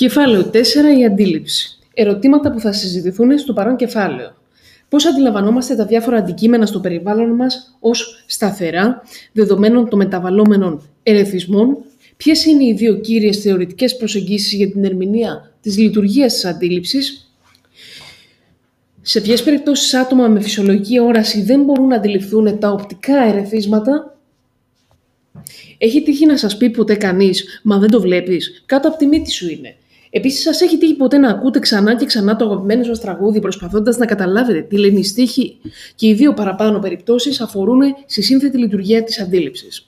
Κεφάλαιο 4. Η αντίληψη. Ερωτήματα που θα συζητηθούν στο παρόν κεφάλαιο. Πώς αντιλαμβανόμαστε τα διάφορα αντικείμενα στο περιβάλλον μας ως σταθερά, δεδομένων των μεταβαλλόμενων ερεθισμών, ποιες είναι οι δύο κύριες θεωρητικές προσεγγίσεις για την ερμηνεία της λειτουργίας της αντίληψης, σε ποιες περιπτώσεις άτομα με φυσιολογική όραση δεν μπορούν να αντιληφθούν τα οπτικά ερεθίσματα, έχει τύχει να σας πει ποτέ κανείς, Μα δεν το βλέπεις, κάτω από τη μύτη σου είναι. Επίσης, σας έχει τύχει ποτέ να ακούτε ξανά και ξανά το αγαπημένο σας τραγούδι, προσπαθώντας να καταλάβετε τι λένε οι στίχοι, και οι δύο παραπάνω περιπτώσεις αφορούν στη σύνθετη λειτουργία της αντίληψης.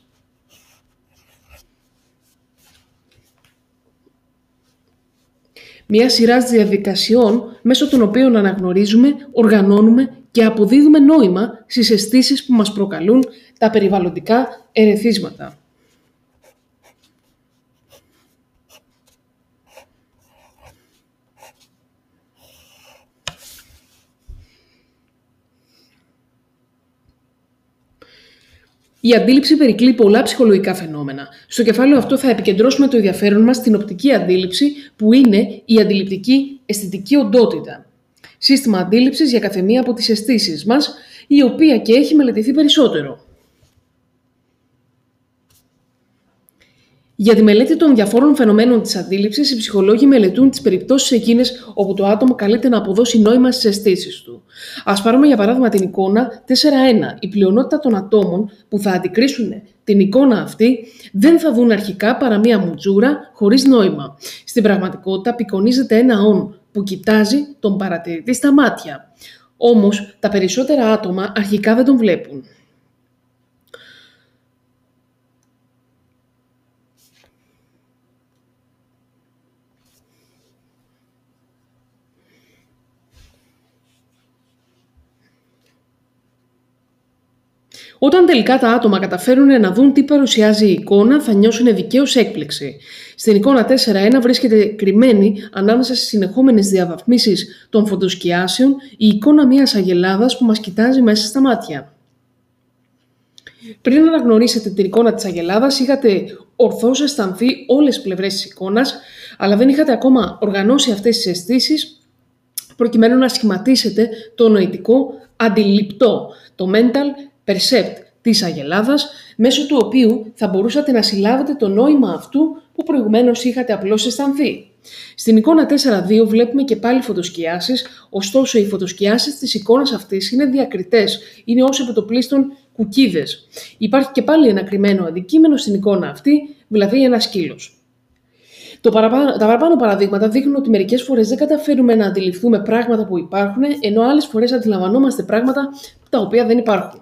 Μια σειρά διαδικασιών μέσω των οποίων αναγνωρίζουμε, οργανώνουμε και αποδίδουμε νόημα στις αισθήσεις που μας προκαλούν τα περιβαλλοντικά ερεθίσματα. Η αντίληψη περικλεί πολλά ψυχολογικά φαινόμενα. Στο κεφάλαιο αυτό θα επικεντρώσουμε το ενδιαφέρον μας στην οπτική αντίληψη, που είναι η αντιληπτική αισθητική οντότητα. Σύστημα αντίληψης για καθεμία από τις αισθήσεις μας, η οποία και έχει μελετηθεί περισσότερο. Για τη μελέτη των διαφόρων φαινομένων της αντίληψης, οι ψυχολόγοι μελετούν τις περιπτώσεις εκείνες όπου το άτομο καλείται να αποδώσει νόημα στις αισθήσεις του. Α πάρουμε για παράδειγμα την εικόνα 4.1. Η πλειονότητα των ατόμων που θα αντικρίσουν την εικόνα αυτή δεν θα δουν αρχικά παρά μία μουτζούρα χωρίς νόημα. Στην πραγματικότητα απεικονίζεται ένα όν που κοιτάζει τον παρατηρητή στα μάτια. Όμως τα περισσότερα άτομα αρχικά δεν τον βλέπουν. Όταν τελικά τα άτομα καταφέρουν να δουν τι παρουσιάζει η εικόνα, θα νιώσουν δικαίως έκπληξη. Στην εικόνα 4.1 βρίσκεται κρυμμένη ανάμεσα στις συνεχόμενες διαβαθμίσεις των φωτοσκιάσεων η εικόνα μιας αγελάδας που μας κοιτάζει μέσα στα μάτια. Πριν αναγνωρίσετε την εικόνα της Αγελάδας, είχατε ορθώς αισθανθεί όλες τις πλευρές της εικόνας, αλλά δεν είχατε ακόμα οργανώσει αυτές τις αισθήσεις προκειμένου να σχηματίσετε το νοητικό αντιληπτό, το mental percept της Αγελάδας, μέσω του οποίου θα μπορούσατε να συλλάβετε το νόημα αυτού που προηγουμένως είχατε απλώς αισθανθεί. Στην εικόνα 4.2 βλέπουμε και πάλι φωτοσκιάσεις, ωστόσο οι φωτοσκιάσεις της εικόνας αυτής είναι διακριτές, είναι όσο επιτοπλίστων κουκίδες. Υπάρχει και πάλι ένα κρυμμένο αντικείμενο στην εικόνα αυτή, δηλαδή ένα σκύλος. Το παραπάνω, τα παραπάνω παραδείγματα δείχνουν ότι μερικές φορές δεν καταφέρουμε να αντιληφθούμε πράγματα που υπάρχουν, ενώ άλλες φορές αντιλαμβανόμαστε πράγματα τα οποία δεν υπάρχουν.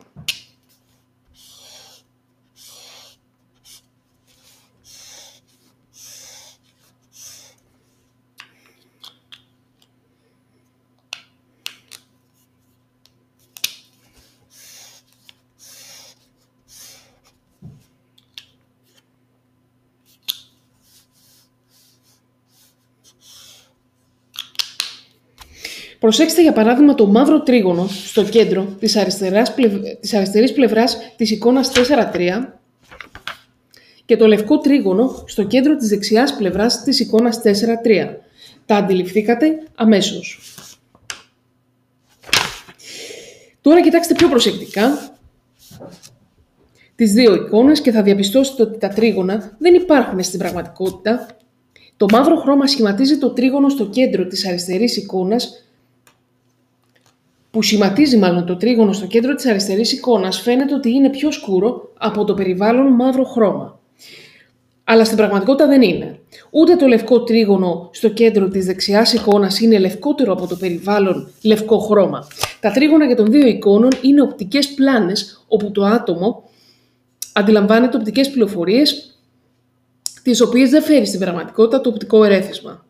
Προσέξτε για παράδειγμα το μαύρο τρίγωνο στο κέντρο της, αριστεράς, της αριστερής πλευράς της εικόνας 4-3 και το λευκό τρίγωνο στο κέντρο της δεξιάς πλευράς της εικόνας 4-3. Τα αντιληφθήκατε αμέσως. Τώρα κοιτάξτε πιο προσεκτικά τις δύο εικόνες και θα διαπιστώσετε ότι τα τρίγωνα δεν υπάρχουν στην πραγματικότητα. Το μαύρο χρώμα σχηματίζει το τρίγωνο στο κέντρο της αριστερής εικόνας που σχηματίζει μάλλον το τρίγωνο στο κέντρο της αριστερής εικόνας φαίνεται ότι είναι πιο σκούρο από το περιβάλλον μαύρο χρώμα. Αλλά στην πραγματικότητα δεν είναι. Ούτε το λευκό τρίγωνο στο κέντρο της δεξιάς εικόνας είναι λευκότερο από το περιβάλλον λευκό χρώμα. Τα τρίγωνα για των δύο εικόνων είναι οπτικές πλάνες όπου το άτομο αντιλαμβάνεται οπτικές πληροφορίες τις οποίες δεν φέρει στην πραγματικότητα το οπτικό ερέθισμα.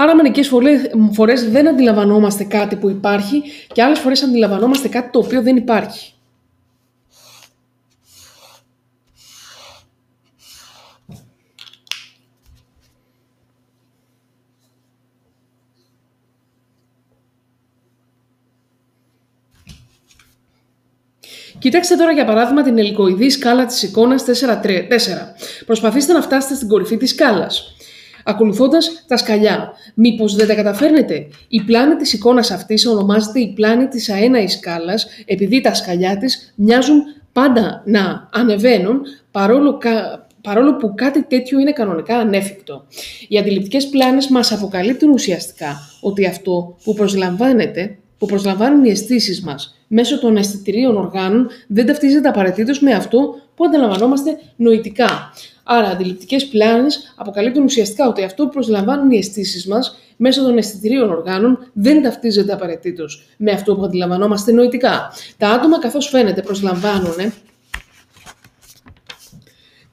Άρα, μερικές φορές δεν αντιλαμβανόμαστε κάτι που υπάρχει και άλλες φορές αντιλαμβανόμαστε κάτι το οποίο δεν υπάρχει. Κοιτάξτε τώρα για παράδειγμα την ελικοειδή σκάλα της εικόνας 4-3. 4. Προσπαθήστε να φτάσετε στην κορυφή της σκάλας ακολουθώντας τα σκαλιά. Μήπως δεν τα καταφέρνετε; Η πλάνη της εικόνας αυτής ονομάζεται η πλάνη της αέναης σκάλας επειδή τα σκαλιά της μοιάζουν πάντα να ανεβαίνουν παρόλο, παρόλο που κάτι τέτοιο είναι κανονικά ανέφικτο. Οι αντιληπτικές πλάνες μας αποκαλύπτουν ουσιαστικά ότι αυτό που προσλαμβάνεται που προσλαμβάνουν οι αισθήσεις μας μέσω των αισθητηρίων οργάνων δεν ταυτίζεται απαραίτητος με αυτό που αντιλαμβανόμαστε νοητικά. Άρα, αντιληπτικές πλάνες αποκαλύπτουν ουσιαστικά ότι αυτό που προσλαμβάνουν οι αισθήσεις μας μέσω των αισθητηρίων οργάνων δεν ταυτίζεται απαραίτητος με αυτό που αντιλαμβανόμαστε νοητικά. Τα άτομα, καθώς φαίνεται, προσλαμβάνουν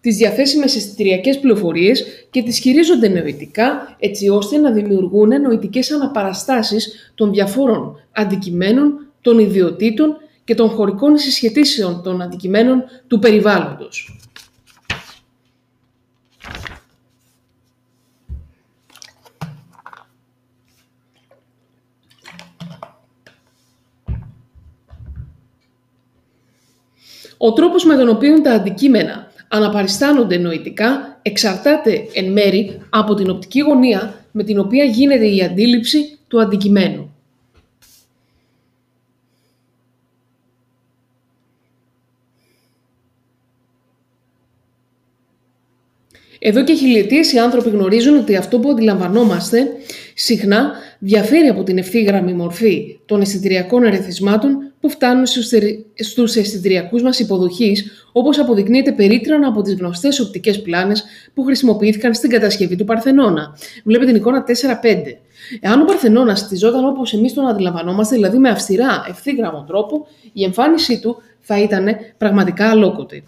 τις διαθέσιμες αισθητηριακές πληροφορίες και τις χειρίζονται νοητικά έτσι ώστε να δημιουργούν νοητικές αναπαραστάσεις των διαφόρων αντικειμένων, των ιδιωτήτων και των χωρικών συσχετήσεων των αντικειμένων του περιβάλλοντος. Ο τρόπος με τον οποίο τα αντικείμενα αναπαριστάνονται νοητικά εξαρτάται εν μέρη από την οπτική γωνία με την οποία γίνεται η αντίληψη του αντικειμένου. Εδώ και χιλιετίες οι άνθρωποι γνωρίζουν ότι αυτό που αντιλαμβανόμαστε συχνά διαφέρει από την ευθύγραμμη μορφή των αισθητηριακών ερεθισμάτων που φτάνουν στους αισθητηριακούς μας υποδοχείς, όπως αποδεικνύεται περίτρανα από τις γνωστές οπτικές πλάνες που χρησιμοποιήθηκαν στην κατασκευή του Παρθενώνα. Βλέπετε την εικόνα 4-5. Εάν ο Παρθενώνας στηζόταν όπως εμείς τον αντιλαμβανόμαστε, δηλαδή με αυστηρά ευθύγραμμο τρόπο, η εμφάνισή του θα ήταν πραγματικά αλόκοτη.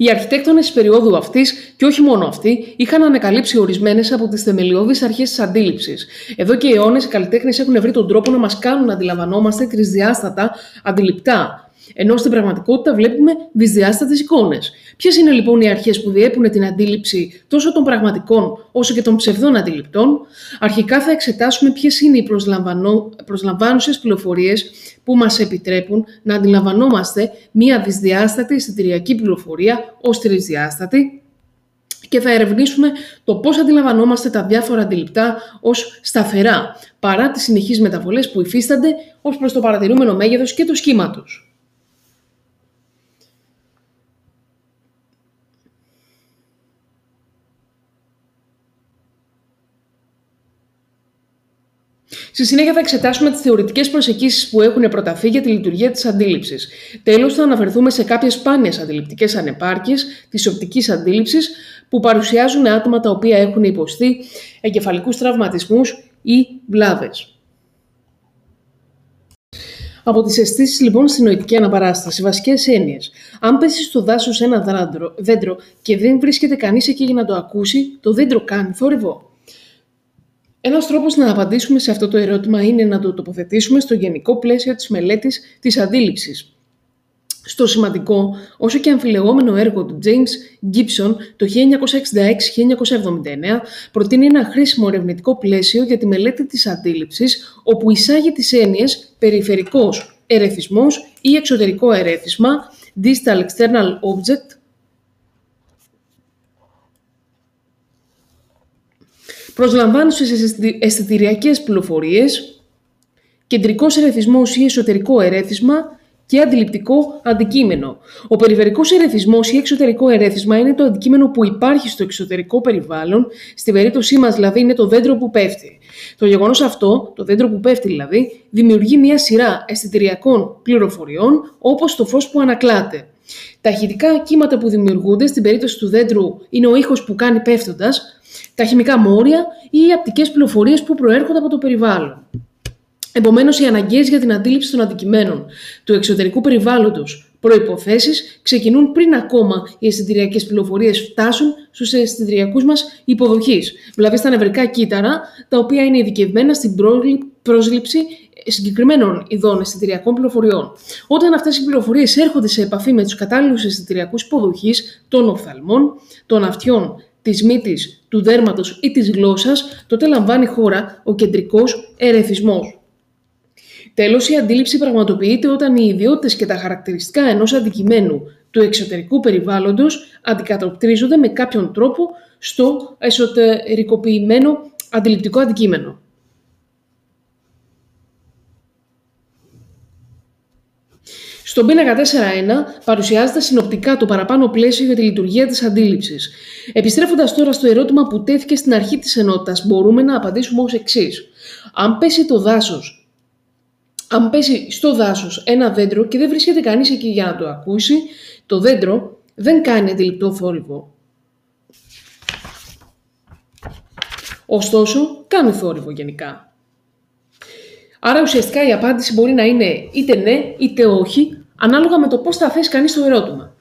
Οι αρχιτέκτονες τη περίοδου αυτής, και όχι μόνο αυτοί, είχαν ανακαλύψει ορισμένες από τις θεμελιώδεις αρχές της αντίληψης. Εδώ και αιώνες οι καλλιτέχνες έχουν βρει τον τρόπο να μας κάνουν να αντιλαμβανόμαστε τρισδιάστατα, αντιληπτά, ενώ στην πραγματικότητα βλέπουμε δυσδιάστατε εικόνες. Ποιες είναι λοιπόν οι αρχές που διέπουν την αντίληψη τόσο των πραγματικών όσο και των ψευδών αντιληπτών; Αρχικά θα εξετάσουμε ποιες είναι οι προσλαμβάνουσες πληροφορίες που μας επιτρέπουν να αντιλαμβανόμαστε μία δυσδιάστατη αισθητηριακή πληροφορία ως τρισδιάστατη και θα ερευνήσουμε το πώς αντιλαμβανόμαστε τα διάφορα αντιληπτά ως σταθερά, παρά τις συνεχείς μεταβολές που υφίστανται ως προς το παρατηρούμενο μέγεθος και το σχήμα τους. Στη συνέχεια θα εξετάσουμε τις θεωρητικές προσεγγίσεις που έχουν προταθεί για τη λειτουργία της αντίληψης. Τέλος, θα αναφερθούμε σε κάποιες σπάνιες αντιληπτικές ανεπάρκειες της οπτικής αντίληψης που παρουσιάζουν άτομα τα οποία έχουν υποστεί εγκεφαλικούς τραυματισμούς ή βλάβες. Από τις αισθήσεις λοιπόν στην νοητική αναπαράσταση, βασικές έννοιες. Αν πέσει στο δάσος ένα δέντρο, δέντρο και δεν βρίσκεται κανείς εκεί για να το ακούσει, το δέντρο κάνει θόρυβο. Ένας τρόπος να απαντήσουμε σε αυτό το ερώτημα είναι να το τοποθετήσουμε στο γενικό πλαίσιο της μελέτης της αντίληψης. Στο σημαντικό, όσο και αμφιλεγόμενο έργο του James Gibson το 1966-1979 προτείνει ένα χρήσιμο ερευνητικό πλαίσιο για τη μελέτη της αντίληψης, όπου εισάγει τις έννοιες περιφερικός ερεθισμός ή εξωτερικό ερέθισμα, distal external object, προσλαμβάνουσες αισθητηριακές πληροφορίες, κεντρικός ερεθισμός ή εσωτερικό ερέθισμα και αντιληπτικό αντικείμενο. Ο περιφερικός ερεθισμός ή εξωτερικό ερέθισμα είναι το αντικείμενο που υπάρχει στο εξωτερικό περιβάλλον, στην περίπτωσή μας δηλαδή είναι το δέντρο που πέφτει. Το γεγονός αυτό, το δέντρο που πέφτει δηλαδή, δημιουργεί μια σειρά αισθητηριακών πληροφοριών όπως το φως που ανακλάται. Τα ηχητικά κύματα που δημιουργούνται στην περίπτωση του δέντρου είναι ο ήχος που κάνει πέφτοντας, τα χημικά μόρια ή οι απτικές πληροφορίες που προέρχονται από το περιβάλλον. Επομένως, οι αναγκαίες για την αντίληψη των αντικειμένων του εξωτερικού περιβάλλοντος προϋποθέσεις ξεκινούν πριν ακόμα οι αισθητηριακές πληροφορίες φτάσουν στους αισθητηριακούς μας υποδοχείς, δηλαδή στα νευρικά κύτταρα, τα οποία είναι ειδικευμένα στην πρόσληψη συγκεκριμένων ειδών αισθητηριακών πληροφοριών. Όταν αυτές οι πληροφορίες έρχονται σε επαφή με τους κατάλληλους αισθητηριακούς υποδοχείς των οφθαλμών, των αυτιών, της μύτης, του δέρματος ή της γλώσσας, τότε λαμβάνει χώρα ο κεντρικός ερεθισμός. Τέλος, η αντίληψη πραγματοποιείται όταν οι ιδιότητες και τα χαρακτηριστικά ενός αντικειμένου του εξωτερικού περιβάλλοντος αντικατοπτρίζονται με κάποιον τρόπο στο εσωτερικοποιημένο αντιληπτικό αντικείμενο. Στον πίνακα 4.1 παρουσιάζεται συνοπτικά το παραπάνω πλαίσιο για τη λειτουργία της αντίληψης. Επιστρέφοντας τώρα στο ερώτημα που τέθηκε στην αρχή της ενότητας, μπορούμε να απαντήσουμε ως εξής. Αν πέσει το δάσος αν πέσει στο δάσος ένα δέντρο και δεν βρίσκεται κανείς εκεί για να το ακούσει, το δέντρο δεν κάνει αντιληπτό θόρυβο. Ωστόσο, κάνει θόρυβο γενικά. Άρα ουσιαστικά η απάντηση μπορεί να είναι είτε ναι είτε όχι, ανάλογα με το πώς θα θέσει κανείς το ερώτημα.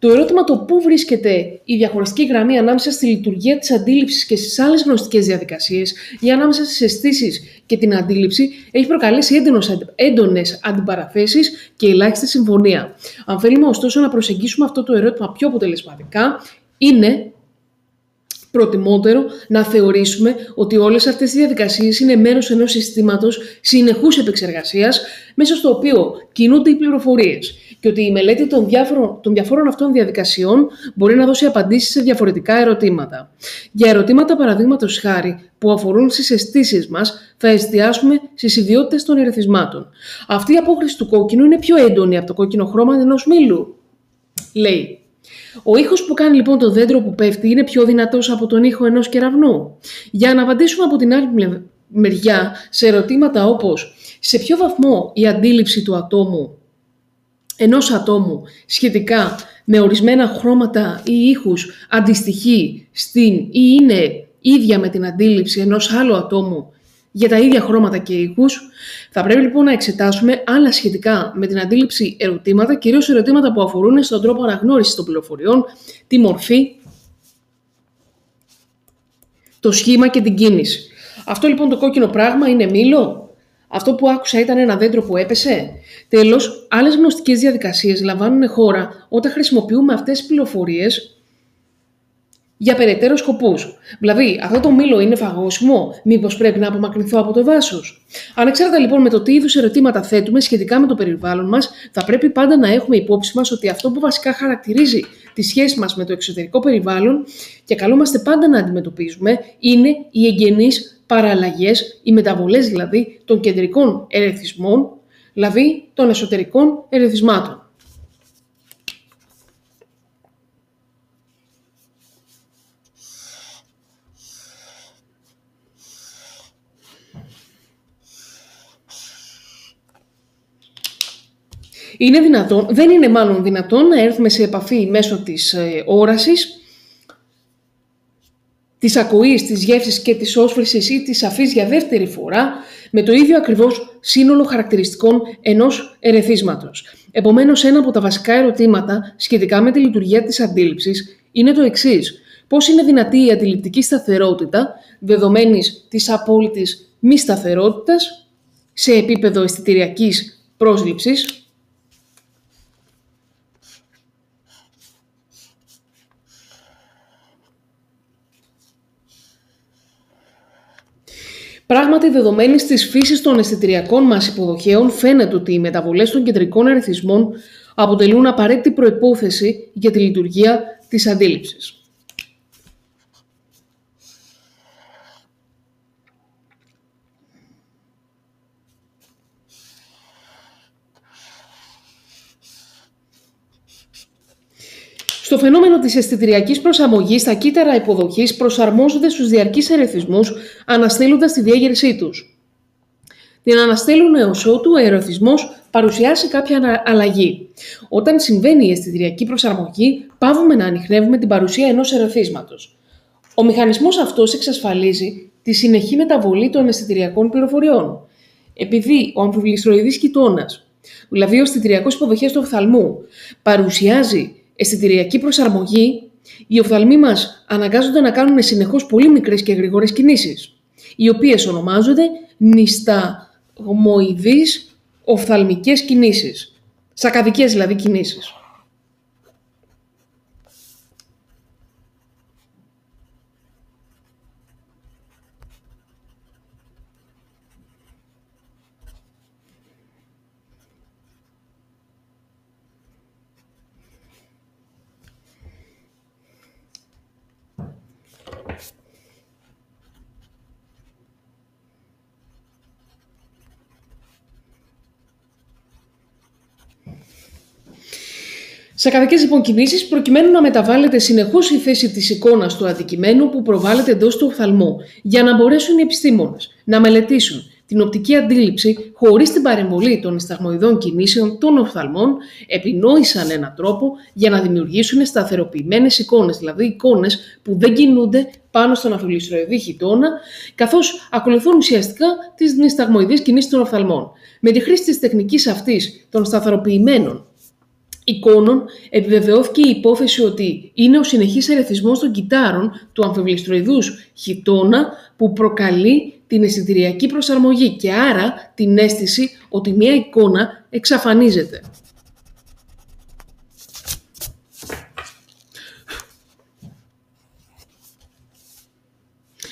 Το ερώτημα το πού βρίσκεται η διαχωριστική γραμμή ανάμεσα στη λειτουργία της αντίληψης και στις άλλες γνωστικές διαδικασίες ή ανάμεσα στις αισθήσεις και την αντίληψη έχει προκαλέσει έντονες, έντονες αντιπαραθέσεις και ελάχιστη συμφωνία. Αν θέλουμε ωστόσο να προσεγγίσουμε αυτό το ερώτημα πιο αποτελεσματικά, είναι προτιμότερο να θεωρήσουμε ότι όλες αυτές οι διαδικασίες είναι μέρος ενός συστήματος συνεχούς επεξεργασίας μέσα στο οποίο κινούνται οι πληροφορίες και ότι η μελέτη των διάφορων, των διαφόρων αυτών διαδικασιών μπορεί να δώσει απαντήσεις σε διαφορετικά ερωτήματα. Για ερωτήματα παραδείγματος χάρη που αφορούν στις αισθήσεις μας, θα εστιάσουμε στις ιδιότητες των ερεθισμάτων. Αυτή η απόχρηση του κόκκινου είναι πιο έντονη από το κόκκινο χρώμα ενός μήλου, λέει. Ο ήχος που κάνει λοιπόν το δέντρο που πέφτει είναι πιο δυνατός από τον ήχο ενός κεραυνού. Για να απαντήσουμε από την άλλη μεριά σε ερωτήματα όπως σε ποιο βαθμό η αντίληψη του ατόμου ενός ατόμου σχετικά με ορισμένα χρώματα ή ήχους αντιστοιχεί στην ή είναι ίδια με την αντίληψη ενός άλλου ατόμου για τα ίδια χρώματα και ήχους, θα πρέπει λοιπόν να εξετάσουμε άλλα σχετικά με την αντίληψη ερωτήματα, κυρίως ερωτήματα που αφορούν στον τρόπο αναγνώρισης των πληροφοριών, τη μορφή, το σχήμα και την κίνηση. Αυτό λοιπόν το κόκκινο πράγμα είναι μήλο, αυτό που άκουσα ήταν ένα δέντρο που έπεσε; Τέλος, άλλες γνωστικές διαδικασίες λαμβάνουν χώρα όταν χρησιμοποιούμε αυτές τις πληροφορίες για περαιτέρω σκοπούς. Δηλαδή, αυτό το μήλο είναι φαγόσιμο, μήπως πρέπει να απομακρυνθώ από το δάσο. Ανεξάρτητα λοιπόν με το τι είδους ερωτήματα θέτουμε σχετικά με το περιβάλλον μας, θα πρέπει πάντα να έχουμε υπόψη μας ότι αυτό που βασικά χαρακτηρίζει τη σχέση μας με το εξωτερικό περιβάλλον και καλούμαστε πάντα να αντιμετωπίζουμε είναι οι εγγενείς παραλλαγές, οι μεταβολές δηλαδή των κεντρικών ερεθισμών, δηλαδή των εσωτερικών ερεθισμάτων. Είναι δυνατόν, δεν είναι μάλλον δυνατόν να έρθουμε σε επαφή μέσω της ε, όρασης της ακοής, της γεύσης και της όσφρησης ή της αφής για δεύτερη φορά με το ίδιο ακριβώς σύνολο χαρακτηριστικών ενός ερεθίσματος. Επομένως, ένα από τα βασικά ερωτήματα σχετικά με τη λειτουργία της αντίληψης είναι το εξής. Πώς είναι δυνατή η αντιληπτική σταθερότητα δεδομένης της απόλυτης μη σταθερότητας σε επίπεδο αισθητηριακής πρόσληψης, Πράγματι, δεδομένης της φύσης των αισθητηριακών μας υποδοχέων, φαίνεται ότι οι μεταβολές των κεντρικών αριθμών αποτελούν απαραίτητη προπόθεση για τη λειτουργία της αντίληψης. Στο φαινόμενο της αισθητηριακής προσαρμογής, τα κύτταρα υποδοχής προσαρμόζονται στους διαρκείς ερεθισμούς, αναστέλλοντας τη διέγερσή τους. Την αναστέλουν έως ότου ο ερεθισμός παρουσιάσει κάποια αλλαγή. Όταν συμβαίνει η αισθητηριακή προσαρμογή, πάβουμε να ανοιχνεύουμε την παρουσία ενός ερεθίσματος. Ο μηχανισμός αυτός εξασφαλίζει τη συνεχή μεταβολή των αισθητηριακών πληροφοριών. Επειδή ο αμφιβληστροειδής κοιτώνας δηλαδή ο αισθητηριακός υποδοχέας του οφθαλμού, παρουσιάζει αισθητηριακή προσαρμογή, οι οφθαλμοί μας αναγκάζονται να κάνουν συνεχώς πολύ μικρές και γρήγορες κινήσεις, οι οποίες ονομάζονται νησταγμοειδείς οφθαλμικές κινήσεις, σακαδικές δηλαδή κινήσεις. Σε καδικές λοιπόν κινήσεις προκειμένου να μεταβάλλεται συνεχώς η θέση της εικόνας του αντικειμένου που προβάλλεται εντός του οφθαλμού για να μπορέσουν οι επιστήμονες να μελετήσουν την οπτική αντίληψη χωρίς την παρεμβολή των ισταγμοειδών κινήσεων των οφθαλμών επινόησαν έναν τρόπο για να δημιουργήσουν σταθεροποιημένες εικόνες, δηλαδή εικόνες που δεν κινούνται πάνω στον αφιλιστροειδή χιτώνα, καθώς ακολουθούν ουσιαστικά τις νησταγμοειδείς κινήσεις των οφθαλμών. Με τη χρήση της τεχνικής αυτής των σταθεροποιημένων εικόνων επιβεβαιώθηκε η υπόθεση ότι είναι ο συνεχής ερεθισμός των κυτάρων του αμφιβληστροειδούς χιτώνα που προκαλεί την αισθητηριακή προσαρμογή και άρα την αίσθηση ότι μια εικόνα εξαφανίζεται.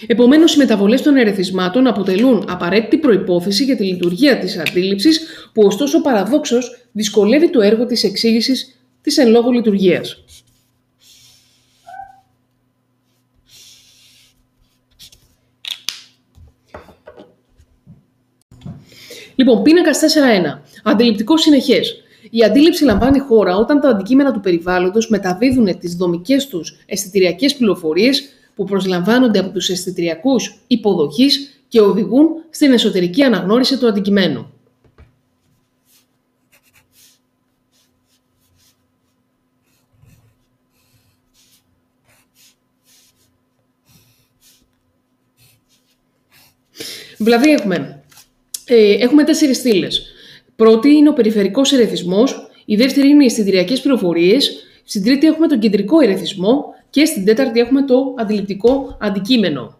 Επομένως, οι μεταβολές των ερεθισμάτων αποτελούν απαραίτητη προϋπόθεση για τη λειτουργία της αντίληψης, που ωστόσο παραδόξως δυσκολεύει το έργο της εξήγησης της εν λόγω λειτουργίας. Λοιπόν, πίνακα 4.1. Αντιληπτικό συνεχές. Η αντίληψη λαμβάνει χώρα όταν τα αντικείμενα του περιβάλλοντος μεταδίδουν τις δομικές τους αισθητηριακές πληροφορίες που προσλαμβάνονται από τους αισθητριακούς υποδοχής και οδηγούν στην εσωτερική αναγνώριση του αντικειμένου. Δηλαδή έχουμε, ε, έχουμε τέσσερις στήλες. Πρώτη είναι ο περιφερικός ερεθισμός, η δεύτερη είναι οι αισθητηριακές πληροφορίες, στην τρίτη έχουμε τον κεντρικό ερεθισμό και στην τέταρτη έχουμε το αντιληπτικό αντικείμενο.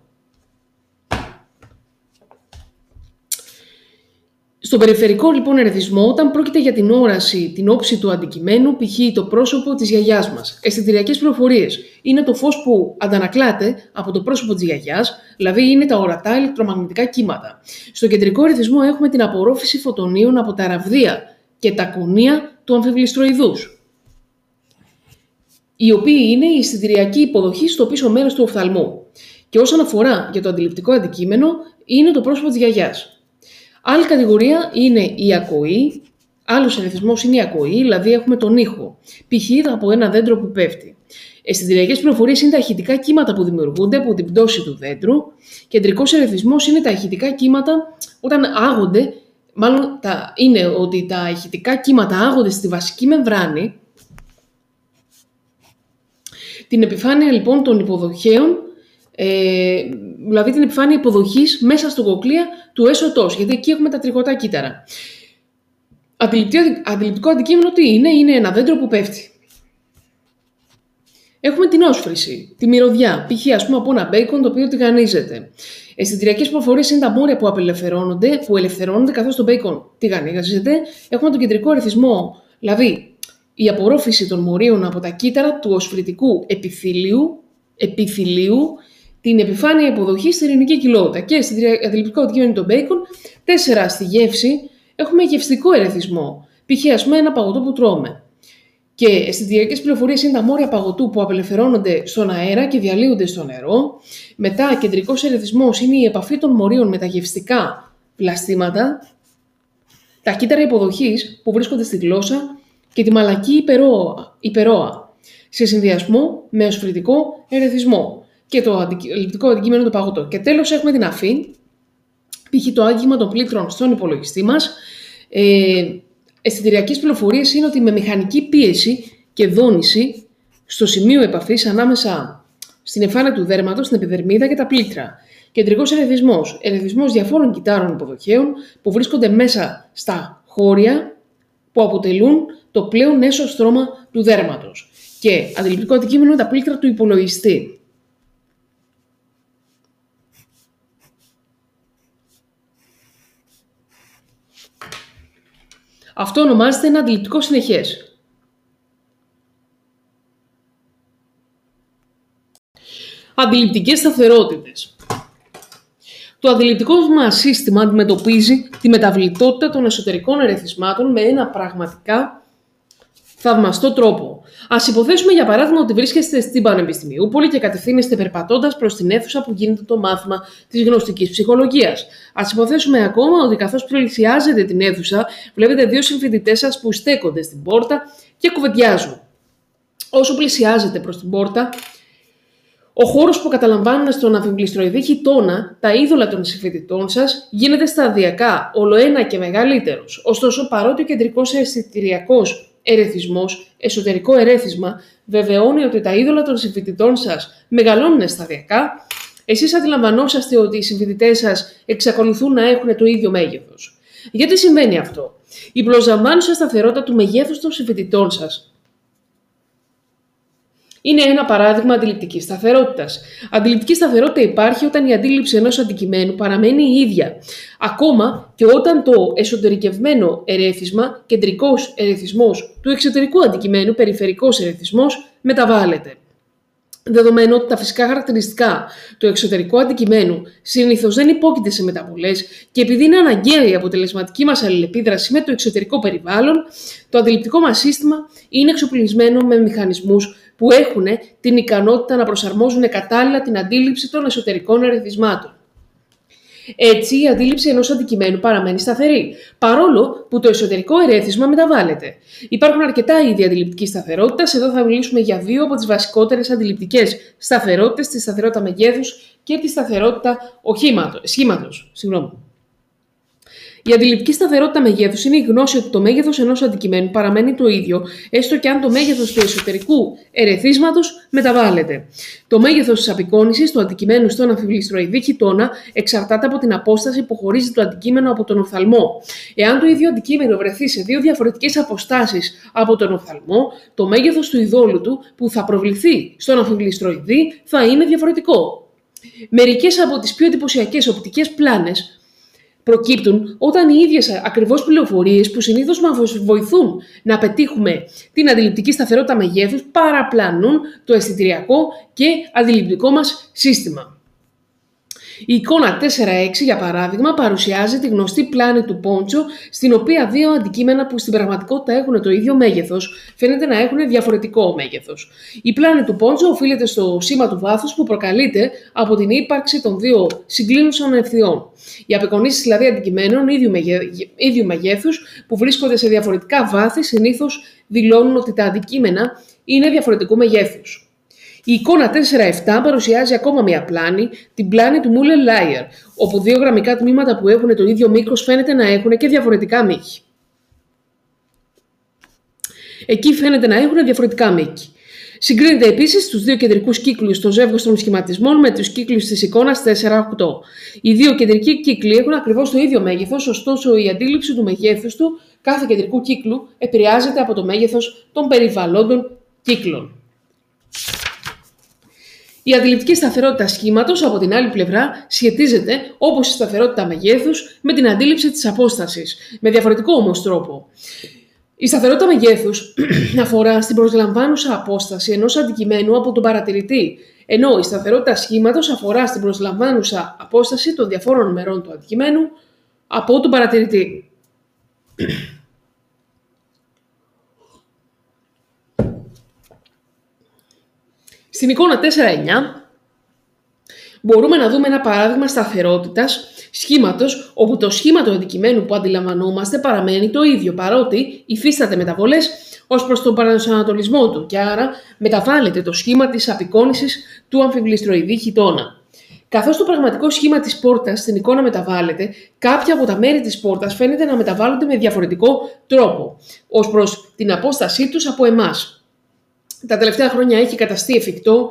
Στον περιφερικό λοιπόν ερεθισμό, όταν πρόκειται για την όραση, την όψη του αντικειμένου, π.χ. το πρόσωπο της γιαγιάς μας. Αισθητηριακές πληροφορίες είναι το φως που αντανακλάται από το πρόσωπο της γιαγιάς, δηλαδή είναι τα ορατά ηλεκτρομαγνητικά κύματα. Στο κεντρικό ερεθισμό έχουμε την απορρόφηση φωτονίων από τα ραβδία και τα κονία του αμφιβληστροειδούς οι οποίοι είναι η αισθητηριακή υποδοχή στο πίσω μέρος του οφθαλμού. Και όσον αφορά για το αντιληπτικό αντικείμενο, είναι το πρόσωπο της γιαγιάς. Άλλη κατηγορία είναι η ακοή, άλλος ερεθισμός είναι η ακοή, δηλαδή έχουμε τον ήχο, π.χ. από ένα δέντρο που πέφτει. Αισθητηριακέ πληροφορίες είναι τα ηχητικά κύματα που δημιουργούνται από την πτώση του δέντρου. Κεντρικός ερεθισμός είναι τα ηχητικά κύματα όταν άγονται, μάλλον τα, είναι ότι τα ηχητικά κύματα άγονται στη βασική μεμβράνη την επιφάνεια λοιπόν των υποδοχέων, ε, δηλαδή την επιφάνεια υποδοχής μέσα στο κοκλία του έσωτός, γιατί εκεί έχουμε τα τριγωτά κύτταρα. Αντιληπτικό αντικείμενο τι είναι, είναι ένα δέντρο που πέφτει. Έχουμε την όσφρηση, τη μυρωδιά, π.χ. ας πούμε από ένα μπέικον το οποίο τηγανίζεται. Αισθητηριακές προφορίες είναι τα μόρια που απελευθερώνονται, που ελευθερώνονται καθώς το μπέικον τηγανίζεται. Έχουμε τον κεντρικό ρυθμό, δηλαδή η απορρόφηση των μορίων από τα κύτταρα του οσφρητικού επιθύλιου, επιθυλίου, την επιφάνεια υποδοχής στη ειρηνική κοιλότητα. Και στη αντιληπτικό αντικείμενο των μπέικον, τέσσερα στη γεύση, έχουμε γευστικό ερεθισμό. Π.χ. ας πούμε ένα παγωτό που τρώμε. Και αισθητηριακέ πληροφορίες είναι τα μόρια παγωτού που απελευθερώνονται στον αέρα και διαλύονται στο νερό. Μετά, κεντρικός ερεθισμός είναι η επαφή των μορίων με τα γευστικά πλαστήματα. Τα κύτταρα υποδοχής που βρίσκονται στη γλώσσα και τη μαλακή υπερόα, υπερόα σε συνδυασμό με ασφαλιτικό ερεθισμό και το αντιληπτικό αντικείμενο του παγωτό. Και τέλος έχουμε την αφή, π.χ. το άγγιγμα των πλήκτρων στον υπολογιστή μας. Ε, αισθητηριακές πληροφορίες είναι ότι με μηχανική πίεση και δόνηση στο σημείο επαφής ανάμεσα στην εμφάνεια του δέρματος, στην επιδερμίδα και τα πλήκτρα. Κεντρικός ερεθισμός. Ερεθισμός διαφόρων κυτάρων υποδοχέων που βρίσκονται μέσα στα χώρια που αποτελούν το πλέον έσω στρώμα του δέρματος και αντιληπτικό αντικείμενο είναι τα πλήκτρα του υπολογιστή. Αυτό ονομάζεται ένα αντιληπτικό συνεχές. Αντιληπτικές σταθερότητες. Το αντιληπτικό μα σύστημα αντιμετωπίζει τη μεταβλητότητα των εσωτερικών ερεθισμάτων με ένα πραγματικά θαυμαστό τρόπο. Α υποθέσουμε για παράδειγμα ότι βρίσκεστε στην Πανεπιστημιούπολη και κατευθύνεστε περπατώντας προς την αίθουσα που γίνεται το μάθημα της γνωστικής ψυχολογίας. Α υποθέσουμε ακόμα ότι καθώς πλησιάζετε την αίθουσα, βλέπετε δύο συμφοιτητές σας που στέκονται στην πόρτα και κουβεντιάζουν. Όσο πλησιάζετε προς την πόρτα, ο χώρος που καταλαμβάνουν στον αμφιμπληστροειδή χιτώνα, τα είδωλα των συμφοιτητών σας, γίνεται σταδιακά ολοένα και μεγαλύτερος. Ωστόσο, παρότι ο κεντρικός αισθητηριακός ερεθισμός, εσωτερικό ερέθισμα, βεβαιώνει ότι τα είδωλα των συμφοιτητών σας μεγαλώνουν σταδιακά, εσείς αντιλαμβανόσαστε ότι οι συμφοιτητές σας εξακολουθούν να έχουν το ίδιο μέγεθος. Γιατί συμβαίνει αυτό; Η προσλαμβάνουσα σταθερότητα του μεγέθους των συμφοιτητών σας είναι ένα παράδειγμα αντιληπτικής σταθερότητας. Αντιληπτική σταθερότητα υπάρχει όταν η αντίληψη ενός αντικειμένου παραμένει η ίδια. Ακόμα και όταν το εσωτερικευμένο ερέθισμα, κεντρικός ερεθισμός του εξωτερικού αντικειμένου, περιφερικός ερεθισμός, μεταβάλλεται. Δεδομένου ότι τα φυσικά χαρακτηριστικά του εξωτερικού αντικειμένου συνήθως δεν υπόκειται σε μεταβολές και επειδή είναι αναγκαία η αποτελεσματική μας αλληλεπίδραση με το εξωτερικό περιβάλλον, το αντιληπτικό μας σύστημα είναι εξοπλισμένο με μηχανισμούς που έχουν την ικανότητα να προσαρμόζουν κατάλληλα την αντίληψη των εσωτερικών ερεθισμάτων. Έτσι, η αντίληψη ενός αντικειμένου παραμένει σταθερή, παρόλο που το εσωτερικό ερέθισμα μεταβάλλεται. Υπάρχουν αρκετά είδη αντιληπτικής σταθερότητας. Εδώ θα μιλήσουμε για δύο από τις βασικότερες αντιληπτικές σταθερότητες, τη σταθερότητα μεγέθους και τη σταθερότητα σχήματος. Η αντιληπτική σταθερότητα μεγέθους είναι η γνώση ότι το μέγεθος ενός αντικειμένου παραμένει το ίδιο, έστω και αν το μέγεθος του εσωτερικού ερεθίσματος μεταβάλλεται. Το μέγεθος της απεικόνησης του αντικειμένου στον αμφιβληστροειδή χιτώνα εξαρτάται από την απόσταση που χωρίζει το αντικείμενο από τον οφθαλμό. Εάν το ίδιο αντικείμενο βρεθεί σε δύο διαφορετικές αποστάσεις από τον οφθαλμό, το μέγεθος του ειδόλου του που θα προβληθεί στον αμφιβληστροειδή θα είναι διαφορετικό. Μερικές από τις πιο εντυπωσιακές οπτικές πλάνες προκύπτουν όταν οι ίδιες ακριβώς πληροφορίες που συνήθως μας βοηθούν να πετύχουμε την αντιληπτική σταθερότητα μεγέθους παραπλανούν το αισθητηριακό και αντιληπτικό μας σύστημα. Η εικόνα 4-6, για παράδειγμα, παρουσιάζει τη γνωστή πλάνη του Πόντσο, στην οποία δύο αντικείμενα που στην πραγματικότητα έχουν το ίδιο μέγεθος, φαίνεται να έχουν διαφορετικό μέγεθος. Η πλάνη του Πόντσο οφείλεται στο σήμα του βάθους που προκαλείται από την ύπαρξη των δύο συγκλίνουσων ευθειών. Οι απεικονίσεις δηλαδή αντικειμένων ίδιου, μεγέ... ίδιου μεγέθους που βρίσκονται σε διαφορετικά βάθη συνήθως δηλώνουν ότι τα αντικείμενα είναι διαφορετικού μεγέθους. Η εικόνα 4-7 παρουσιάζει ακόμα μια πλάνη, την πλάνη του Muller Lyer, όπου δύο γραμμικά τμήματα που έχουν το ίδιο μήκος φαίνεται να έχουν και διαφορετικά μήκη. Εκεί φαίνεται να έχουν διαφορετικά μήκη. Συγκρίνεται επίσης τους δύο κεντρικούς κύκλους των ζεύγων σχηματισμών με τους κύκλους της εικόνας 4-8. Οι δύο κεντρικοί κύκλοι έχουν ακριβώς το ίδιο μέγεθος, ωστόσο η αντίληψη του μεγέθους του κάθε κεντρικού κύκλου επηρεάζεται από το μέγεθος των περιβαλλόντων κύκλων. Η αντιληπτική σταθερότητα σχήματος, από την άλλη πλευρά, σχετίζεται, όπως η σταθερότητα μεγέθους, με την αντίληψη της απόστασης, με διαφορετικό όμως τρόπο. Η σταθερότητα μεγέθους αφορά στην προσλαμβάνουσα απόσταση ενός αντικειμένου από τον παρατηρητή, ενώ η σταθερότητα σχήματος αφορά στην προσλαμβάνουσα απόσταση των διαφόρων μερών του αντικειμένου από τον παρατηρητή. Στην εικόνα 4-9 μπορούμε να δούμε ένα παράδειγμα σταθερότητας σχήματος, όπου το σχήμα του αντικειμένου που αντιλαμβανόμαστε παραμένει το ίδιο, παρότι υφίσταται μεταβολές ως προς τον παρανασανατολισμό του και άρα μεταβάλλεται το σχήμα της απεικόνησης του αμφιβληστροειδή χιτώνα. Καθώς το πραγματικό σχήμα της πόρτας στην εικόνα μεταβάλλεται, κάποια από τα μέρη της πόρτας φαίνεται να μεταβάλλονται με διαφορετικό τρόπο, ως προς την απόστασή τους από εμάς τα τελευταία χρόνια έχει καταστεί εφικτό,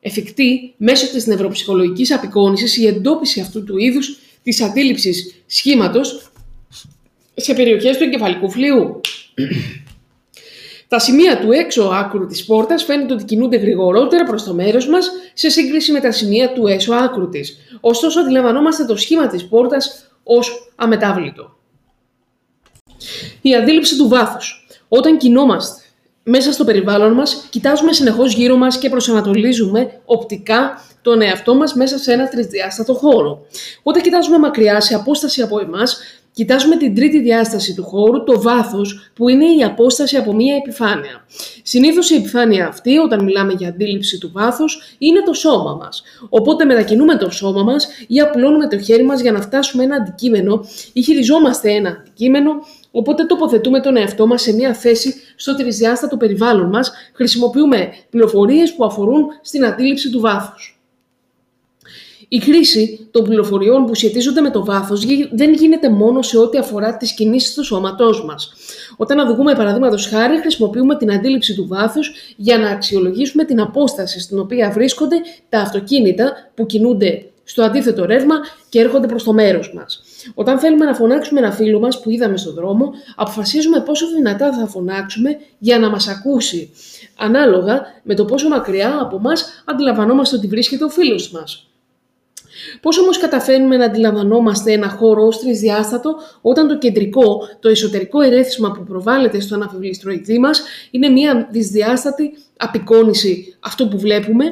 εφικτή μέσω της νευροψυχολογικής απεικόνησης η εντόπιση αυτού του είδους της αντίληψης σχήματος σε περιοχές του εγκεφαλικού φλοιού. Τα σημεία του έξω άκρου της πόρτας φαίνεται ότι κινούνται γρηγορότερα προς το μέρος μας σε σύγκριση με τα σημεία του έσω άκρου της. Ωστόσο αντιλαμβανόμαστε το σχήμα της πόρτας ως αμετάβλητο. Η αντίληψη του βάθους. Όταν κινόμαστε μέσα στο περιβάλλον μας, κοιτάζουμε συνεχώς γύρω μας και προσανατολίζουμε οπτικά τον εαυτό μας μέσα σε ένα τρισδιάστατο χώρο. Όταν κοιτάζουμε μακριά σε απόσταση από εμάς, Κοιτάζουμε την τρίτη διάσταση του χώρου, το βάθος, που είναι η απόσταση από μία επιφάνεια. Συνήθως η επιφάνεια αυτή, όταν μιλάμε για αντίληψη του βάθους, είναι το σώμα μας. Οπότε μετακινούμε το σώμα μας ή απλώνουμε το χέρι μας για να φτάσουμε ένα αντικείμενο ή χειριζόμαστε ένα αντικείμενο, οπότε τοποθετούμε τον εαυτό μας σε μία θέση στο τρισδιάστατο περιβάλλον μας, χρησιμοποιούμε πληροφορίες που αφορούν στην αντίληψη του βάθους. Η χρήση των πληροφοριών που σχετίζονται με το βάθος δεν γίνεται μόνο σε ό,τι αφορά τις κινήσεις του σώματός μας. Όταν αδουγούμε, παραδείγματος χάρη, χρησιμοποιούμε την αντίληψη του βάθους για να αξιολογήσουμε την απόσταση στην οποία βρίσκονται τα αυτοκίνητα που κινούνται στο αντίθετο ρεύμα και έρχονται προς το μέρος μας. Όταν θέλουμε να φωνάξουμε ένα φίλο μας που είδαμε στον δρόμο, αποφασίζουμε πόσο δυνατά θα φωνάξουμε για να μας ακούσει, ανάλογα με το πόσο μακριά από εμά αντιλαμβανόμαστε ότι βρίσκεται ο φίλος μας. Πώς όμως καταφέρνουμε να αντιλαμβανόμαστε ένα χώρο ως τρισδιάστατο όταν το κεντρικό, το εσωτερικό ερέθισμα που προβάλλεται στο αναφευλιστροειδή μας είναι μια δυσδιάστατη απεικόνηση αυτού που βλέπουμε.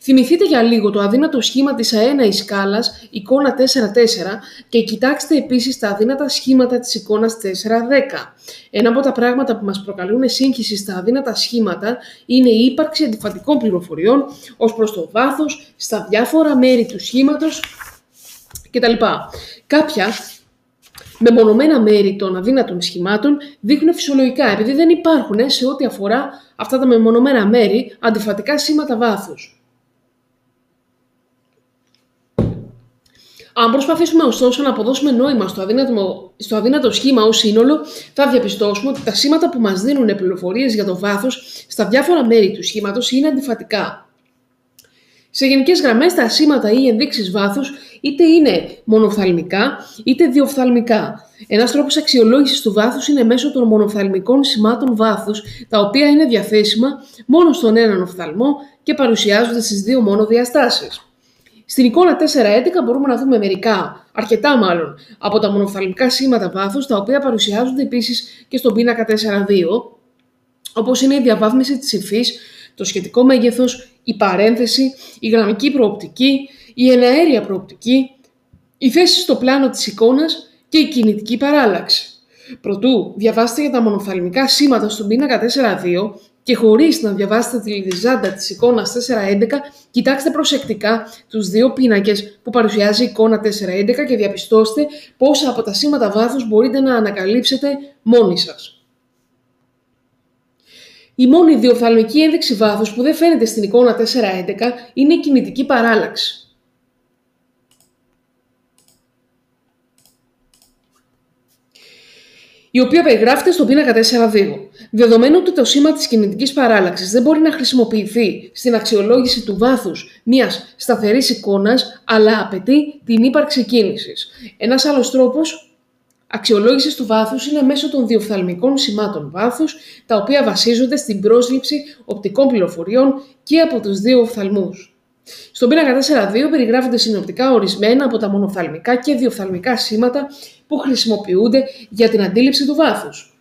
Θυμηθείτε για λίγο το αδύνατο σχήμα της αέναης σκάλας, εικόνα 4-4 και κοιτάξτε επίσης τα αδύνατα σχήματα της εικόνας 4-10. Ένα από τα πράγματα που μας προκαλούν σύγχυση στα αδύνατα σχήματα είναι η ύπαρξη αντιφατικών πληροφοριών ως προς το βάθος, στα διάφορα μέρη του σχήματος κτλ. Κάποια μεμονωμένα μέρη των αδύνατων σχημάτων δείχνουν φυσιολογικά, επειδή δεν υπάρχουν σε ό,τι αφορά αυτά τα μεμονωμένα μέρη αντιφατικά σήματα βάθους. Αν προσπαθήσουμε ωστόσο να αποδώσουμε νόημα στο αδύνατο, στο αδύνατο σχήμα ως σύνολο, θα διαπιστώσουμε ότι τα σήματα που μας δίνουν πληροφορίες για το βάθος στα διάφορα μέρη του σχήματος είναι αντιφατικά. Σε γενικές γραμμές τα σήματα ή ενδείξεις βάθους είτε είναι μονοφθαλμικά είτε διοφθαλμικά. Ένας τρόπος αξιολόγησης του βάθους είναι μέσω των μονοφθαλμικών σημάτων βάθους, τα οποία είναι διαθέσιμα μόνο στον έναν οφθαλμό και παρουσιάζονται στις δύο μόνο διαστάσεις. Στην εικόνα 4.11 μπορούμε να δούμε μερικά, αρκετά μάλλον, από τα μονοφθαλμικά σήματα βάθους, τα οποία παρουσιάζονται επίσης και στον πίνακα 4.2, όπως είναι η διαβάθμιση της υφής, το σχετικό μέγεθος, η παρένθεση, η γραμμική προοπτική, η εναέρια προοπτική, η θέση στο πλάνο της εικόνας και η κινητική παράλλαξη. Προτού διαβάσετε για τα μονοφθαλμικά σήματα στον πίνακα 4.2 και χωρίς να διαβάσετε τη λιδιζάντα της εικόνας 4.11, κοιτάξτε προσεκτικά τους δύο πίνακες που παρουσιάζει η εικόνα 4.11 και διαπιστώστε πόσα από τα σήματα βάθους μπορείτε να ανακαλύψετε μόνοι σας. Η μόνη διοφθαλμική ένδειξη βάθους που δεν φαίνεται στην εικόνα 4.11 είναι η κινητική παράλλαξη. η οποία περιγράφεται στον πίνακα 4.2. Δεδομένου ότι το σήμα της κινητικής παράλλαξης δεν μπορεί να χρησιμοποιηθεί στην αξιολόγηση του βάθους μιας σταθερής εικόνας, αλλά απαιτεί την ύπαρξη κίνησης. Ένας άλλος τρόπος αξιολόγησης του βάθους είναι μέσω των διοφθαλμικών σημάτων βάθους, τα οποία βασίζονται στην πρόσληψη οπτικών πληροφοριών και από τους δύο οφθαλμούς. Στον πίνακα 4.2 περιγράφονται συνοπτικά ορισμένα από τα μονοφθαλμικά και διοφθαλμικά σήματα που χρησιμοποιούνται για την αντίληψη του βάθους.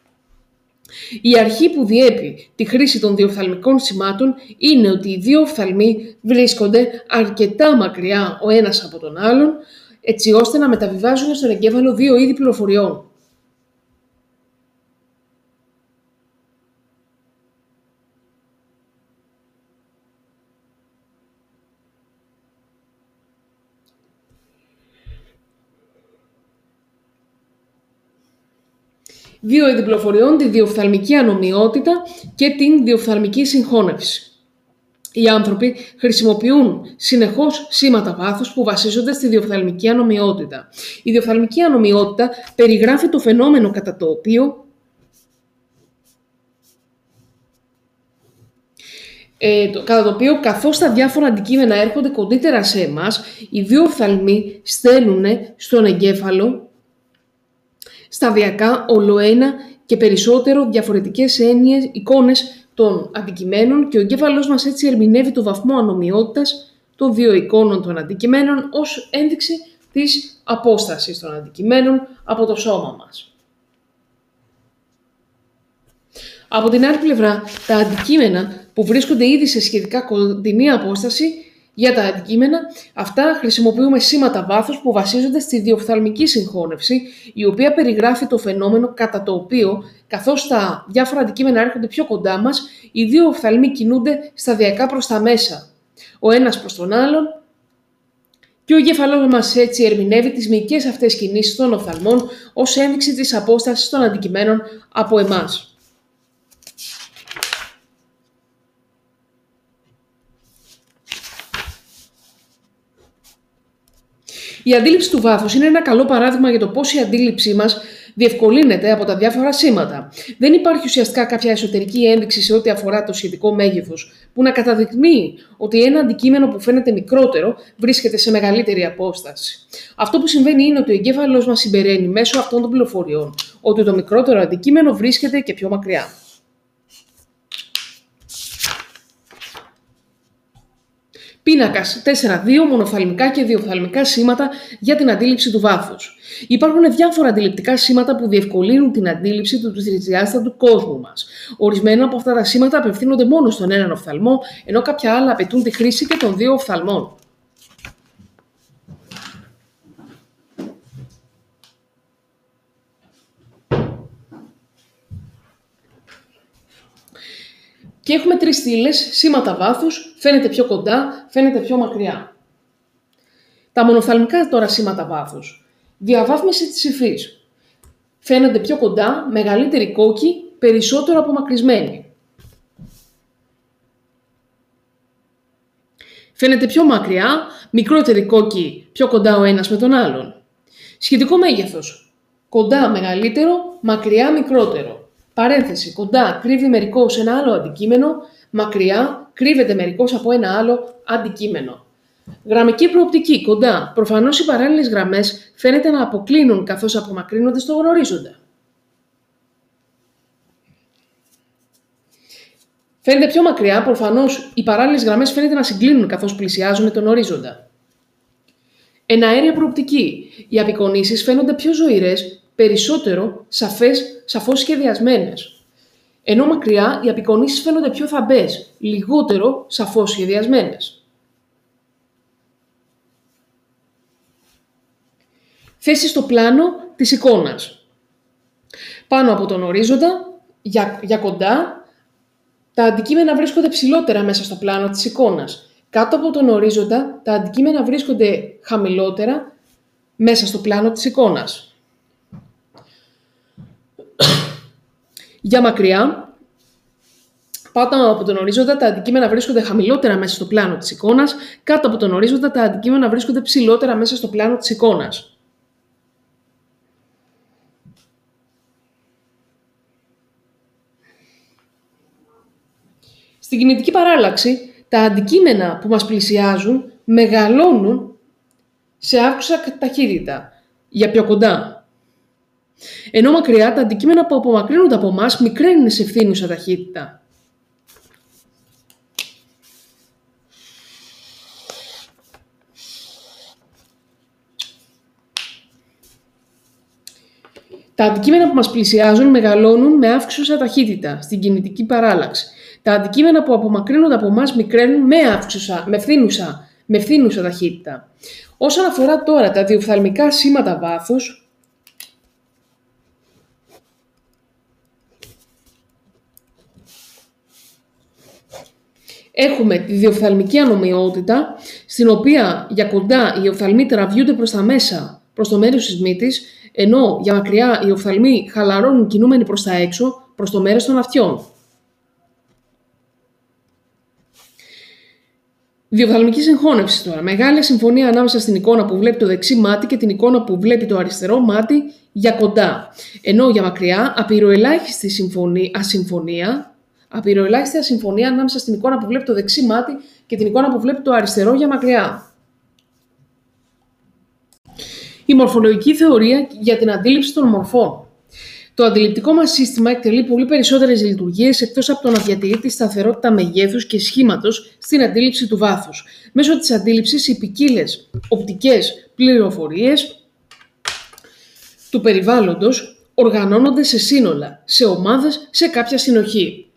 Η αρχή που διέπει τη χρήση των διοφθαλμικών σημάτων είναι ότι οι δύο οφθαλμοί βρίσκονται αρκετά μακριά ο ένας από τον άλλον, έτσι ώστε να μεταβιβάζουν στον εγκέφαλο δύο είδη πληροφοριών. δύο είδη πληροφοριών, τη διοφθαλμική ανομοιότητα και την διοφθαλμική συγχώνευση. Οι άνθρωποι χρησιμοποιούν συνεχώς σήματα βάθους που βασίζονται στη διοφθαλμική ανομοιότητα. Η διοφθαλμική ανομοιότητα περιγράφει το φαινόμενο κατά το οποίο ε, κατά το οποίο καθώς τα διάφορα αντικείμενα έρχονται κοντύτερα σε εμάς, οι δύο οφθαλμοί στέλνουν στον εγκέφαλο σταδιακά ολοένα και περισσότερο διαφορετικές έννοιες, εικόνες των αντικειμένων και ο εγκέφαλός μας έτσι ερμηνεύει το βαθμό ανομοιότητας των δύο εικόνων των αντικειμένων ως ένδειξη της απόστασης των αντικειμένων από το σώμα μας. Από την άλλη πλευρά, τα αντικείμενα που βρίσκονται ήδη σε σχετικά κοντινή απόσταση για τα αντικείμενα, αυτά χρησιμοποιούμε σήματα βάθους που βασίζονται στη διοφθαλμική συγχώνευση, η οποία περιγράφει το φαινόμενο κατά το οποίο, καθώς τα διάφορα αντικείμενα έρχονται πιο κοντά μας, οι δύο οφθαλμοί κινούνται σταδιακά προς τα μέσα, ο ένας προς τον άλλον, και ο εγκεφαλός μας έτσι ερμηνεύει τις μυϊκές αυτές κινήσεις των οφθαλμών ως ένδειξη της απόστασης των αντικειμένων από εμάς. Η αντίληψη του βάθους είναι ένα καλό παράδειγμα για το πώς η αντίληψή μας διευκολύνεται από τα διάφορα σήματα. Δεν υπάρχει ουσιαστικά κάποια εσωτερική ένδειξη σε ό,τι αφορά το σχετικό μέγεθος που να καταδεικνύει ότι ένα αντικείμενο που φαίνεται μικρότερο βρίσκεται σε μεγαλύτερη απόσταση. Αυτό που συμβαίνει είναι ότι ο εγκέφαλος μας συμπεραίνει μέσω αυτών των πληροφοριών ότι το μικρότερο αντικείμενο βρίσκεται και πιο μακριά. Πίνακας 4-2 μονοφθαλμικά και διοφθαλμικά σήματα για την αντίληψη του βάθους. Υπάρχουν διάφορα αντιληπτικά σήματα που διευκολύνουν την αντίληψη του τρισδιάστατου κόσμου μας. Ορισμένα από αυτά τα σήματα απευθύνονται μόνο στον έναν οφθαλμό, ενώ κάποια άλλα απαιτούν τη χρήση και των δύο οφθαλμών. Και έχουμε τρεις στήλες, σήματα βάθους, φαίνεται πιο κοντά, φαίνεται πιο μακριά. Τα μονοφθαλμικά τώρα σήματα βάθους. Διαβάθμιση της υφής. Φαίνονται πιο κοντά, μεγαλύτερη κόκκι, περισσότερο απομακρυσμένοι. Φαίνεται πιο μακριά, μικρότερη κόκκι, πιο κοντά ο ένας με τον άλλον. Σχετικό μέγεθος. Κοντά μεγαλύτερο, μακριά μικρότερο. Παρένθεση, κοντά κρύβει μερικό ένα άλλο αντικείμενο, μακριά κρύβεται μερικό από ένα άλλο αντικείμενο. Γραμμική προοπτική, κοντά. Προφανώς οι παράλληλες γραμμές φαίνεται να αποκλίνουν καθώς απομακρύνονται στο γνωρίζοντα. Φαίνεται πιο μακριά, προφανώς οι παράλληλες γραμμές φαίνεται να συγκλίνουν καθώς πλησιάζουν τον ορίζοντα. Εναέρια προοπτική. Οι απεικονίσεις φαίνονται πιο ζωηρές περισσότερο σαφές, σαφώς σχεδιασμένες. Ενώ μακριά οι απεικονίσεις φαίνονται πιο θαμπές, λιγότερο σαφώς σχεδιασμένες. Θέση στο πλάνο της εικόνας. Πάνω από τον ορίζοντα, για, για κοντά, τα αντικείμενα βρίσκονται ψηλότερα μέσα στο πλάνο της εικόνας. Κάτω από τον ορίζοντα, τα αντικείμενα βρίσκονται χαμηλότερα μέσα στο πλάνο της εικόνας. Για μακριά, πάνω από τον ορίζοντα τα αντικείμενα βρίσκονται χαμηλότερα μέσα στο πλάνο της εικόνας, κάτω από τον ορίζοντα τα αντικείμενα βρίσκονται ψηλότερα μέσα στο πλάνο της εικόνας. Στην κινητική παράλλαξη, τα αντικείμενα που μας πλησιάζουν μεγαλώνουν σε άκουσα ταχύτητα, για πιο κοντά. Ενώ μακριά τα αντικείμενα που απομακρύνονται από εμάς μικραίνουν σε ευθύνουσα ταχύτητα. Τα αντικείμενα που μας πλησιάζουν μεγαλώνουν με αύξουσα ταχύτητα στην κινητική παράλλαξη. Τα αντικείμενα που απομακρύνονται από εμάς μικραίνουν με αύξουσα, με ευθύνουσα, με ευθύνουσα ταχύτητα. Όσον αφορά τώρα τα διοφθαλμικά σήματα βάθους, Έχουμε τη διοφθαλμική ανομοιότητα, στην οποία για κοντά οι οφθαλμοί τραβιούνται προς τα μέσα, προς το μέρος της μύτης, ενώ για μακριά οι οφθαλμοί χαλαρώνουν κινούμενοι προς τα έξω, προς το μέρος των αυτιών. Διοφθαλμική συγχώνευση τώρα. Μεγάλη συμφωνία ανάμεσα στην εικόνα που βλέπει το δεξί μάτι και την εικόνα που βλέπει το αριστερό μάτι για κοντά. Ενώ για μακριά απειροελάχιστη ασυμφωνία απειροελάχιστη ασυμφωνία ανάμεσα στην εικόνα που βλέπει το δεξί μάτι και την εικόνα που βλέπει το αριστερό για μακριά. Η μορφολογική θεωρία για την αντίληψη των μορφών. Το αντιληπτικό μας σύστημα εκτελεί πολύ περισσότερες λειτουργίες εκτός από το να διατηρεί τη σταθερότητα μεγέθους και σχήματος στην αντίληψη του βάθους. Μέσω της αντίληψης οι ποικίλες οπτικές πληροφορίες του περιβάλλοντος οργανώνονται σε σύνολα, σε ομάδες, σε κάποια συνοχή.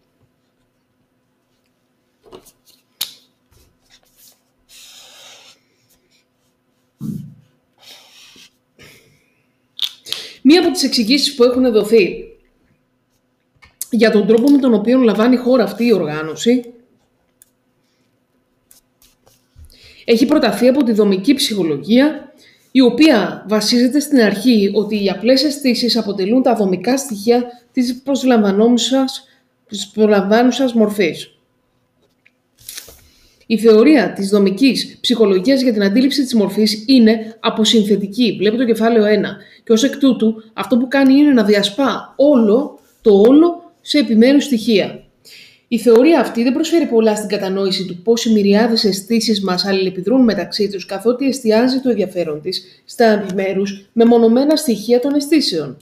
Μία από τις εξηγήσεις που έχουν δοθεί για τον τρόπο με τον οποίο λαμβάνει η χώρα αυτή η οργάνωση έχει προταθεί από τη δομική ψυχολογία η οποία βασίζεται στην αρχή ότι οι απλές αισθήσεις αποτελούν τα δομικά στοιχεία της προσλαμβανόμενας, της μορφής. Η θεωρία της δομικής ψυχολογίας για την αντίληψη της μορφής είναι αποσυνθετική, βλέπει το κεφάλαιο 1, και ως εκ τούτου αυτό που κάνει είναι να διασπά όλο το όλο σε επιμέρους στοιχεία. Η θεωρία αυτή δεν προσφέρει πολλά στην κατανόηση του πώ οι μυριάδες αισθήσεις μας αλληλεπιδρούν μεταξύ τους, καθότι εστιάζει το ενδιαφέρον της στα επιμέρους μεμονωμένα στοιχεία των αισθήσεων.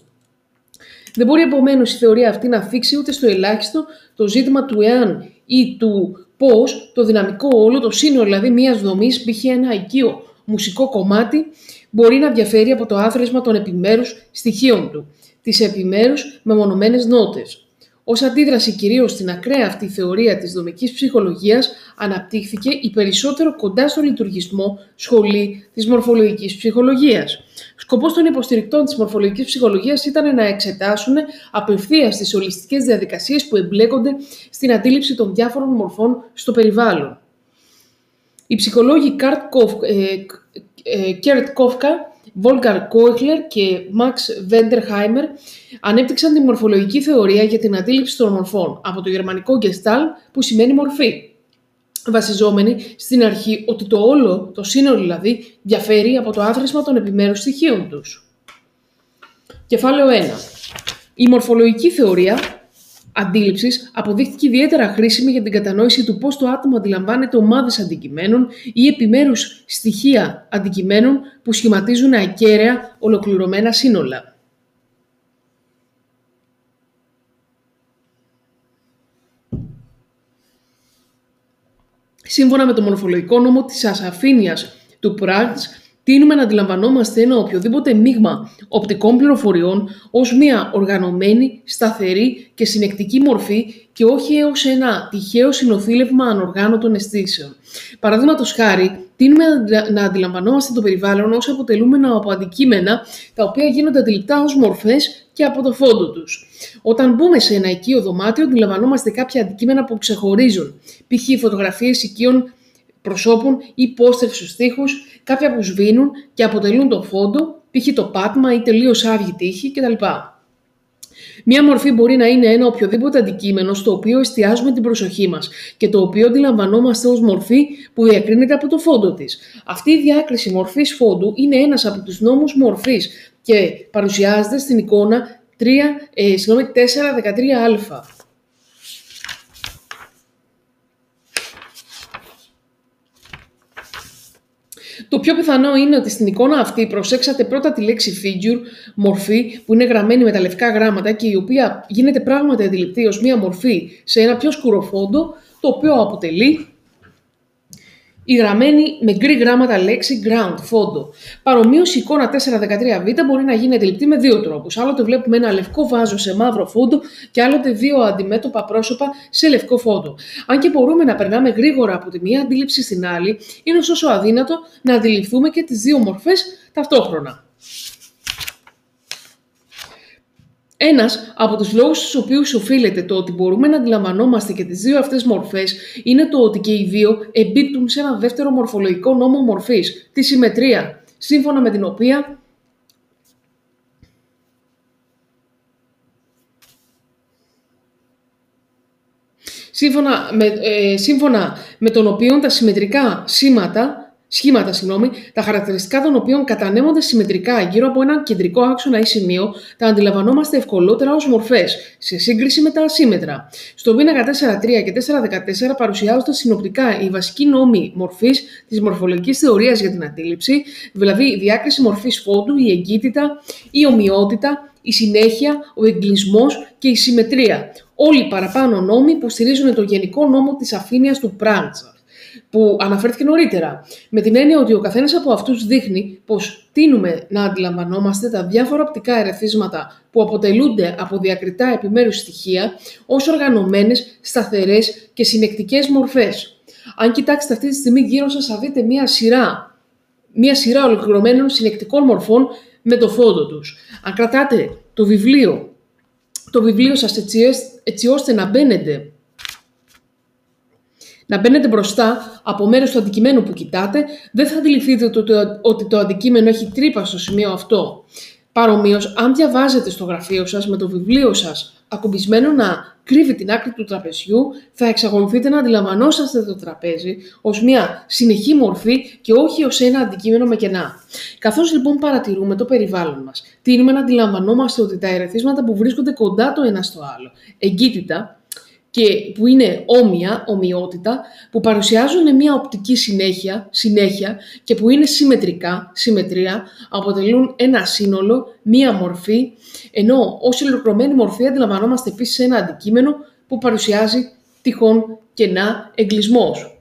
Δεν μπορεί επομένως η θεωρία αυτή να θίξει ούτε στο ελάχιστο το ζήτημα του εάν ή του πώς το δυναμικό όλο, το σύνολο δηλαδή μιας δομής, π.χ. ένα οικείο μουσικό κομμάτι, μπορεί να διαφέρει από το άθροισμα των επιμέρους στοιχείων του, τις επιμέρους μεμονωμένες νότες. Ως αντίδραση κυρίως στην ακραία αυτή θεωρία της δομικής ψυχολογίας αναπτύχθηκε η περισσότερο κοντά στο λειτουργισμό σχολή της μορφολογικής ψυχολογίας. Σκοπός των υποστηρικτών της μορφολογικής ψυχολογίας ήταν να εξετάσουν απευθείας τις ολιστικές διαδικασίες που εμπλέκονται στην αντίληψη των διάφορων μορφών στο περιβάλλον. Οι ψυχολόγοι Κουρτ Κόφκα Βόλφγκανγκ Κέλερ και Μαξ Βερτχάιμερ ανέπτυξαν τη μορφολογική θεωρία για την αντίληψη των μορφών από το γερμανικό Gestalt που σημαίνει μορφή, βασιζόμενη στην αρχή ότι το όλο, το σύνολο δηλαδή, διαφέρει από το άθροισμα των επιμέρους στοιχείων τους. Κεφάλαιο 1. Η μορφολογική θεωρία αντίληψης αποδείχθηκε ιδιαίτερα χρήσιμη για την κατανόηση του πώς το άτομο αντιλαμβάνεται ομάδες αντικειμένων ή επιμέρους στοιχεία αντικειμένων που σχηματίζουν ακέραια ολοκληρωμένα σύνολα. Σύμφωνα με το μορφολογικό νόμο της ασαφήνειας του Πράγτς, τείνουμε να αντιλαμβανόμαστε ένα οποιοδήποτε μείγμα οπτικών πληροφοριών ως μια οργανωμένη, σταθερή και συνεκτική μορφή και όχι έως ένα τυχαίο συνοθήλευμα ανοργάνωτων αισθήσεων. Παραδείγματος χάρη, τείνουμε να αντιλαμβανόμαστε το περιβάλλον ως αποτελούμενα από αντικείμενα τα οποία γίνονται αντιληπτά ως μορφές και από το φόντο τους. Όταν μπούμε σε ένα οικείο δωμάτιο, αντιλαμβανόμαστε κάποια αντικείμενα που ξεχωρίζουν, π.χ. φωτογραφίες οικείων προσώπων ή πόστερ στους τοίχους, κάποια που σβήνουν και αποτελούν το φόντο, π.χ. το πάτημα ή τελείως άβγη τύχη κτλ. Μία μορφή μπορεί να είναι ένα οποιοδήποτε αντικείμενο στο οποίο εστιάζουμε την προσοχή μας και το οποίο αντιλαμβανόμαστε ως μορφή που διακρίνεται από το φόντο της. Αυτή η διάκριση μορφής φόντου είναι ένας από τους νόμους μορφής και παρουσιάζεται στην εικόνα 3, ε, 4-13α. Το πιο πιθανό είναι ότι στην εικόνα αυτή προσέξατε πρώτα τη λέξη figure, μορφή, που είναι γραμμένη με τα λευκά γράμματα και η οποία γίνεται πράγματι αντιληπτή ως μία μορφή σε ένα πιο σκούρο φόντο, το οποίο αποτελεί η γραμμένη με γκρι γράμματα λέξη ground, φόντο. Παρομοίως, η εικόνα 413β μπορεί να γίνει αντιληπτή με δύο τρόπους. Άλλοτε βλέπουμε ένα λευκό βάζο σε μαύρο φόντο και άλλοτε δύο αντιμέτωπα πρόσωπα σε λευκό φόντο. Αν και μπορούμε να περνάμε γρήγορα από τη μία αντίληψη στην άλλη, είναι ωστόσο αδύνατο να αντιληφθούμε και τις δύο μορφές ταυτόχρονα. Ένας από τους λόγους στους οποίους οφείλεται το ότι μπορούμε να αντιλαμβανόμαστε και τις δύο αυτές μορφές είναι το ότι και οι δύο εμπίπτουν σε ένα δεύτερο μορφολογικό νόμο μορφής, τη συμμετρία, σύμφωνα με την οποία σύμφωνα με, ε, σύμφωνα με τον οποίο τα συμμετρικά σήματα σχήματα, συγγνώμη, τα χαρακτηριστικά των οποίων κατανέμονται συμμετρικά γύρω από έναν κεντρικό άξονα ή σημείο, τα αντιλαμβανόμαστε ευκολότερα ως μορφές, σε σύγκριση με τα ασύμετρα. Στο πίνακα 4.3 και 4.14 παρουσιάζονται συνοπτικά οι βασικοί νόμοι μορφής της μορφολογικής θεωρίας για την αντίληψη, δηλαδή η διάκριση μορφής φόντου, η εγκύτητα, η ομοιότητα, η συνέχεια, ο εγκλισμός και η συμμετρία. Όλοι οι παραπάνω νόμοι που στηρίζουν το γενικό νόμο της αφήνειας του Πράντσα που αναφέρθηκε νωρίτερα, με την έννοια ότι ο καθένας από αυτούς δείχνει πως τίνουμε να αντιλαμβανόμαστε τα διάφορα οπτικά ερεθίσματα που αποτελούνται από διακριτά επιμέρους στοιχεία ως οργανωμένες, σταθερές και συνεκτικές μορφές. Αν κοιτάξετε αυτή τη στιγμή γύρω σας, θα δείτε μία σειρά, μία σειρά ολοκληρωμένων συνεκτικών μορφών με το φόντο τους. Αν κρατάτε το βιβλίο, το βιβλίο σας έτσι, έτσι ώστε να μπαίνετε να μπαίνετε μπροστά από μέρος του αντικειμένου που κοιτάτε, δεν θα αντιληφθείτε ότι το αντικείμενο έχει τρύπα στο σημείο αυτό. Παρομοίως, αν διαβάζετε στο γραφείο σας με το βιβλίο σας ακουμπισμένο να κρύβει την άκρη του τραπεζιού, θα εξακολουθείτε να αντιλαμβανόσαστε το τραπέζι ως μια συνεχή μορφή και όχι ως ένα αντικείμενο με κενά. Καθώς λοιπόν παρατηρούμε το περιβάλλον μας, τείνουμε να αντιλαμβανόμαστε ότι τα ερεθίσματα που βρίσκονται κοντά το ένα στο άλλο, εγκύτητα, και που είναι όμοια, ομοιότητα, που παρουσιάζουν μια οπτική συνέχεια, συνέχεια και που είναι συμμετρικά, συμμετρία, αποτελούν ένα σύνολο, μία μορφή, ενώ ως ολοκληρωμένη μορφή αντιλαμβανόμαστε επίσης ένα αντικείμενο που παρουσιάζει τυχόν κενά εγκλισμός.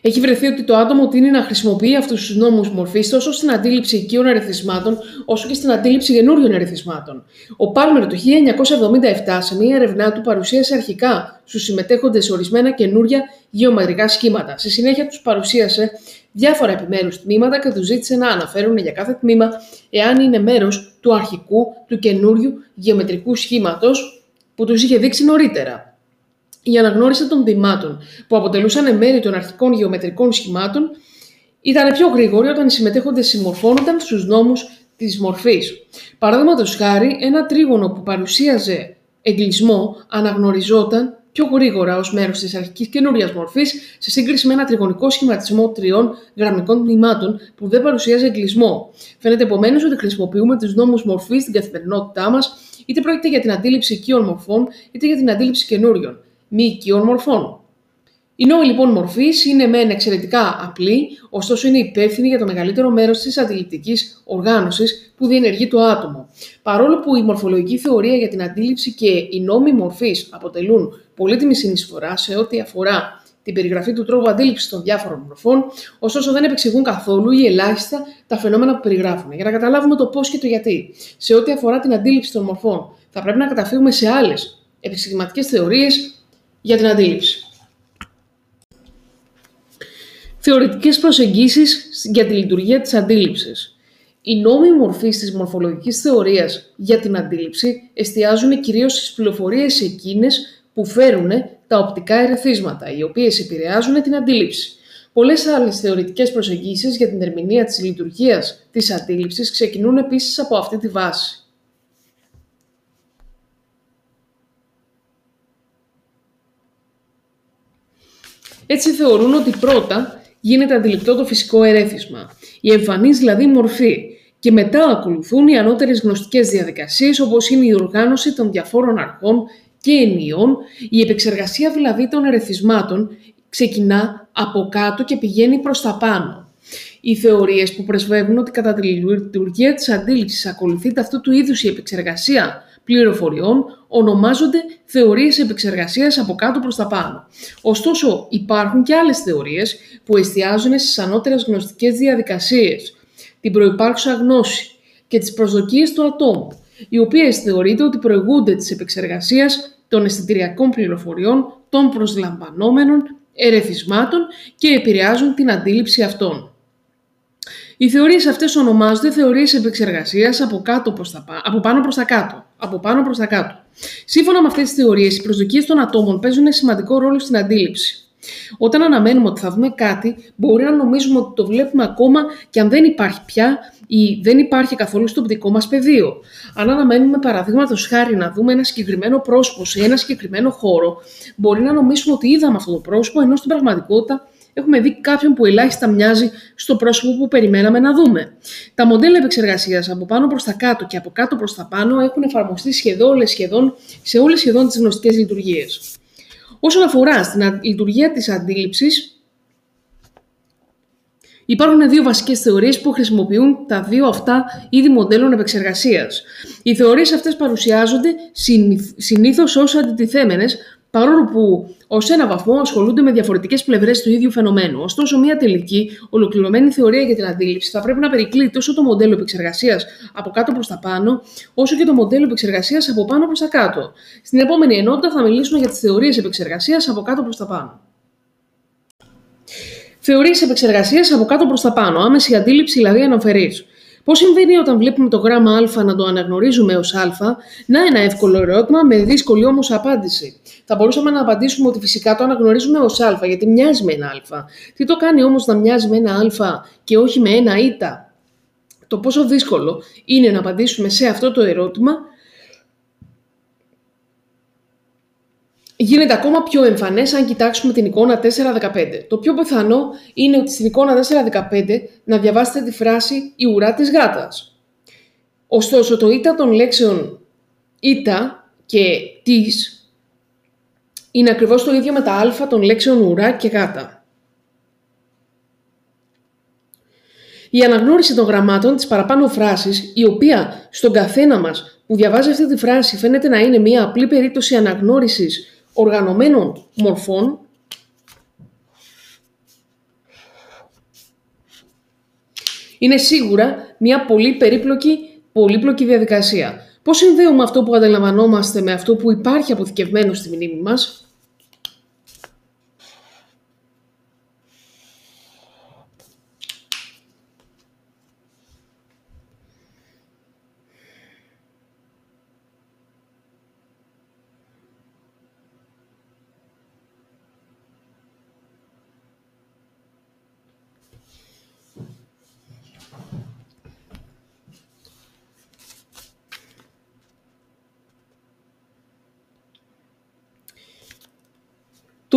Έχει βρεθεί ότι το άτομο τίνει να χρησιμοποιεί αυτούς τους νόμους μορφής τόσο στην αντίληψη οικείων αριθμάτων, όσο και στην αντίληψη καινούριων αριθμάτων. Ο Πάλμερ το 1977 σε μία ερευνά του παρουσίασε αρχικά στους συμμετέχοντες ορισμένα καινούρια γεωμετρικά σχήματα. Στη συνέχεια τους παρουσίασε διάφορα επιμέρους τμήματα και τους ζήτησε να αναφέρουν για κάθε τμήμα εάν είναι μέρος του αρχικού, του καινούριου γεωμετρικού σχήματος που τους είχε δείξει νωρίτερα. Η αναγνώριση των τμήματων που αποτελούσαν μέρη των αρχικών γεωμετρικών σχημάτων ήταν πιο γρήγορη όταν οι συμμετέχοντες συμμορφώνονταν στους νόμους της μορφής. Παραδείγματος χάρη, ένα τρίγωνο που παρουσίαζε εγκλισμό αναγνωριζόταν πιο γρήγορα ως μέρος της αρχικής καινούρια μορφής σε σύγκριση με ένα τριγωνικό σχηματισμό τριών γραμμικών τμήματων που δεν παρουσίαζε εγκλισμό. Φαίνεται επομένως ότι χρησιμοποιούμε τους νόμους μορφής στην καθημερινότητά μας, είτε πρόκειται για την αντίληψη οικείων μορφών, είτε για την αντίληψη καινούριων μη οικείων μορφών. Η νόμη λοιπόν μορφής είναι μεν εξαιρετικά απλή, ωστόσο είναι υπεύθυνη για το μεγαλύτερο μέρος της αντιληπτικής οργάνωσης που διενεργεί το άτομο. Παρόλο που η μορφολογική θεωρία για την αντίληψη και οι νόμοι μορφής αποτελούν πολύτιμη συνεισφορά σε ό,τι αφορά την περιγραφή του τρόπου αντίληψης των διάφορων μορφών, ωστόσο δεν επεξηγούν καθόλου ή ελάχιστα τα φαινόμενα που περιγράφουν. Για να καταλάβουμε το πώς και το γιατί, σε ό,τι αφορά την αντίληψη των μορφών, θα πρέπει να καταφύγουμε σε άλλες επιστημηματικέ θεωρίες για την αντίληψη. Θεωρητικές προσεγγίσεις για τη λειτουργία της αντίληψης. Οι νόμοι μορφής της μορφολογικής θεωρίας για την αντίληψη εστιάζουν κυρίως στις πληροφορίες εκείνες που φέρουν τα οπτικά ερεθίσματα, οι οποίες επηρεάζουν την αντίληψη. Πολλές άλλες θεωρητικές προσεγγίσεις για την ερμηνεία της λειτουργίας της αντίληψης ξεκινούν επίσης από αυτή τη βάση. Έτσι θεωρούν ότι πρώτα γίνεται αντιληπτό το φυσικό ερέθισμα, η εμφανής δηλαδή μορφή, και μετά ακολουθούν οι ανώτερες γνωστικές διαδικασίες όπως είναι η οργάνωση των διαφόρων αρχών και ενιών, η επεξεργασία δηλαδή των ερεθισμάτων ξεκινά από κάτω και πηγαίνει προς τα πάνω. Οι θεωρίες που πρεσβεύουν ότι κατά τη λειτουργία της αντίληψης ακολουθείται αυτού του είδους η επεξεργασία πληροφοριών ονομάζονται θεωρίες επεξεργασίας από κάτω προς τα πάνω. Ωστόσο, υπάρχουν και άλλες θεωρίες που εστιάζουν στις ανώτερες γνωστικές διαδικασίες, την προϋπάρχουσα γνώση και τις προσδοκίες του ατόμου, οι οποίες θεωρείται ότι προηγούνται της επεξεργασίας των αισθητηριακών πληροφοριών των προσλαμβανόμενων ερεθισμάτων και επηρεάζουν την αντίληψη αυτών. Οι θεωρίες αυτές ονομάζονται θεωρίες επεξεργασίας από, κάτω προς τα, από πάνω προς τα κάτω. Από πάνω προς τα κάτω. Σύμφωνα με αυτές τις θεωρίες, οι προσδοκίες των ατόμων παίζουν ένα σημαντικό ρόλο στην αντίληψη. Όταν αναμένουμε ότι θα δούμε κάτι, μπορεί να νομίζουμε ότι το βλέπουμε ακόμα και αν δεν υπάρχει πια ή δεν υπάρχει καθόλου στο οπτικό μας πεδίο. Αν αναμένουμε, παραδείγματος χάρη, να δούμε ένα συγκεκριμένο πρόσωπο σε ένα συγκεκριμένο χώρο, μπορεί να νομίσουμε ότι είδαμε αυτό το πρόσωπο, ενώ στην πραγματικότητα έχουμε δει κάποιον που ελάχιστα μοιάζει στο πρόσωπο που περιμέναμε να δούμε. Τα μοντέλα επεξεργασίας από πάνω προς τα κάτω και από κάτω προς τα πάνω έχουν εφαρμοστεί σχεδόν, σχεδόν σε όλες σχεδόν τις γνωστικές λειτουργίες. Όσον αφορά στην λειτουργία της αντίληψης, Υπάρχουν δύο βασικές θεωρίες που χρησιμοποιούν τα δύο αυτά είδη μοντέλων επεξεργασίας. Οι θεωρίες αυτές παρουσιάζονται συνήθως ως αντιτιθέμενες, παρόλο που ως ένα βαθμό ασχολούνται με διαφορετικές πλευρές του ίδιου φαινομένου. Ωστόσο, μια τελική, ολοκληρωμένη θεωρία για την αντίληψη θα πρέπει να περικλεί τόσο το μοντέλο επεξεργασίας από κάτω προς τα πάνω, όσο και το μοντέλο επεξεργασίας από πάνω προς τα κάτω. Στην επόμενη ενότητα θα μιλήσουμε για τις θεωρίες επεξεργασίας από κάτω προς τα πάνω. Θεωρίες επεξεργασίας από κάτω προς τα πάνω, άμεση αντίληψη δηλαδή αναφερή. Πώς συμβαίνει όταν βλέπουμε το γράμμα Α να το αναγνωρίζουμε ως Α, να ένα εύκολο ερώτημα με δύσκολη όμως απάντηση. Θα μπορούσαμε να απαντήσουμε ότι φυσικά το αναγνωρίζουμε ως Α, γιατί μοιάζει με ένα Α. Τι το κάνει όμως να μοιάζει με ένα Α και όχι με ένα Β. Το πόσο δύσκολο είναι να απαντήσουμε σε αυτό το ερώτημα γίνεται ακόμα πιο εμφανές αν κοιτάξουμε την εικόνα 4.15. Το πιο πιθανό είναι ότι στην εικόνα 4.15 να διαβάσετε τη φράση «η ουρά της γάτας». Ωστόσο, το «ήτα» των λέξεων «ήτα» και «της» είναι ακριβώς το ίδιο με τα «α» των λέξεων «ουρά» και «γάτα». Η αναγνώριση των γραμμάτων της παραπάνω φράσης, η οποία στον καθένα μας που διαβάζει αυτή τη φράση φαίνεται να είναι μια απλή περίπτωση αναγνώρισης οργανωμένων μορφών είναι σίγουρα μια πολύ περίπλοκη, πολύπλοκη διαδικασία. Πώς συνδέουμε αυτό που αντιλαμβανόμαστε με αυτό που υπάρχει αποθηκευμένο στη μνήμη μας,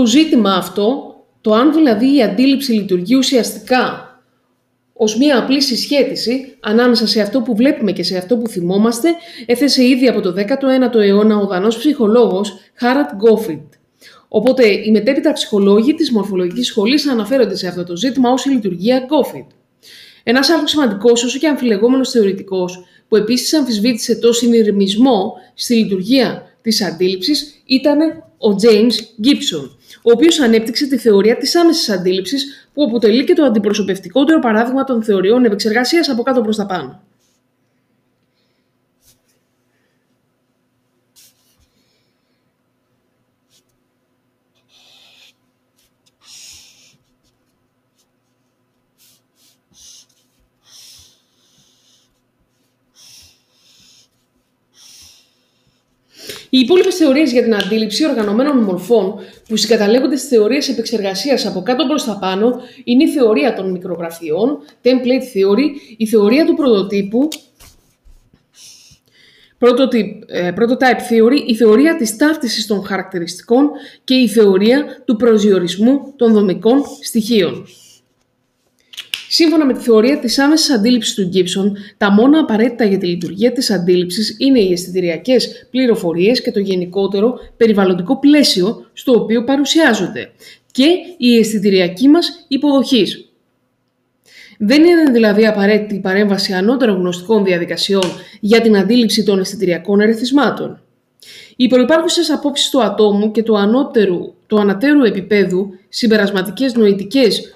Το ζήτημα αυτό, το αν δηλαδή η αντίληψη λειτουργεί ουσιαστικά ως μία απλή συσχέτιση ανάμεσα σε αυτό που βλέπουμε και σε αυτό που θυμόμαστε, έθεσε ήδη από το 19ο αιώνα ο δανός ψυχολόγος Χάρατ Γκόφιντ. Οπότε οι μετέπειτα ψυχολόγοι της μορφολογικής σχολής αναφέρονται σε αυτό το ζήτημα ως η λειτουργία Γκόφιντ. Ένας άλλος σημαντικός, όσο και αμφιλεγόμενος θεωρητικός, που επίσης αμφισβήτησε το συνειρμισμό στη λειτουργία της αντίληψης, ήταν ο James Gibson, ο οποίος ανέπτυξε τη θεωρία της άμεσης αντίληψης που αποτελεί και το αντιπροσωπευτικότερο παράδειγμα των θεωριών επεξεργασίας από κάτω προς τα πάνω. Οι υπόλοιπες θεωρίες για την αντίληψη οργανωμένων μορφών που συγκαταλέγονται στις θεωρίες επεξεργασίας από κάτω προς τα πάνω είναι η θεωρία των μικρογραφιών, template theory, η θεωρία του πρωτοτύπου, ε, prototype theory, η θεωρία της ταύτισης των χαρακτηριστικών και η θεωρία του προσδιορισμού των δομικών στοιχείων. Σύμφωνα με τη θεωρία της άμεσης αντίληψης του Gibson, τα μόνα απαραίτητα για τη λειτουργία της αντίληψης είναι οι αισθητηριακές πληροφορίες και το γενικότερο περιβαλλοντικό πλαίσιο στο οποίο παρουσιάζονται και η αισθητηριακή μας υποδοχή. Δεν είναι δηλαδή απαραίτητη η παρέμβαση ανώτερων γνωστικών διαδικασιών για την αντίληψη των αισθητηριακών ερεθισμάτων. Οι προϋπάρχουσες απόψεις του ατόμου και του, ανώτερου, του ανατέρου επίπεδου συμπερασματικές νοητικές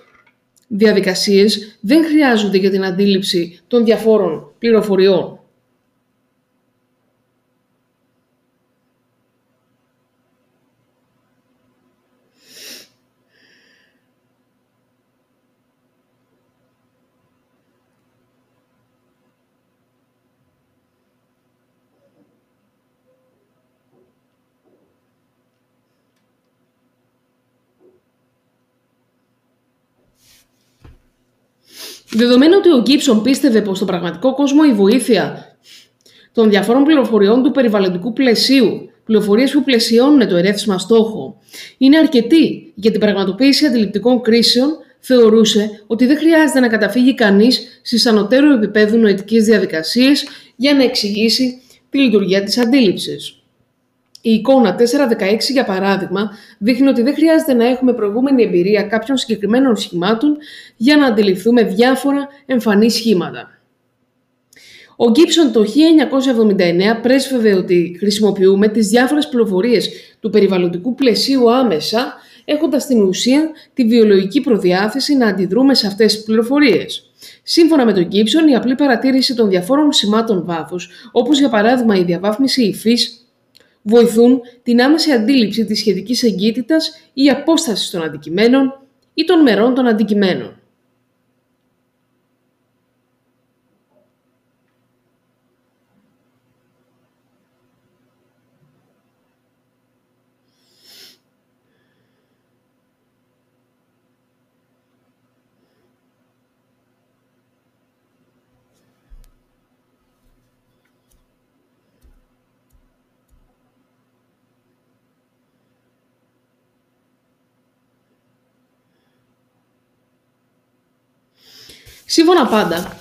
διαδικασίες δεν χρειάζονται για την αντίληψη των διαφόρων πληροφοριών. Δεδομένου ότι ο Γκίψον πίστευε πως στον πραγματικό κόσμο η βοήθεια των διαφόρων πληροφοριών του περιβαλλοντικού πλαισίου, πληροφορίες που πλαισιώνουν το ερέθισμα στόχο, είναι αρκετή για την πραγματοποίηση αντιληπτικών κρίσεων, θεωρούσε ότι δεν χρειάζεται να καταφύγει κανείς στις ανωτέρου επίπεδου νοητικές διαδικασίες για να εξηγήσει τη λειτουργία της αντίληψης. Η εικόνα 416, για παράδειγμα, δείχνει ότι δεν χρειάζεται να έχουμε προηγούμενη εμπειρία κάποιων συγκεκριμένων σχημάτων για να αντιληφθούμε διάφορα εμφανή σχήματα. Ο Γκίψον το 1979 πρέσβευε ότι χρησιμοποιούμε τις διάφορες πληροφορίες του περιβαλλοντικού πλαισίου άμεσα, έχοντας στην ουσία τη βιολογική προδιάθεση να αντιδρούμε σε αυτές τις πληροφορίες. Σύμφωνα με τον Γκίψον, η απλή παρατήρηση των διαφόρων σημάτων βάθους, όπως για παράδειγμα η διαβάθμιση υφής, βοηθούν την άμεση αντίληψη της σχετικής εγκύτητας ή απόστασης των αντικειμένων ή των μερών των αντικειμένων. Σύμφωνα πάντα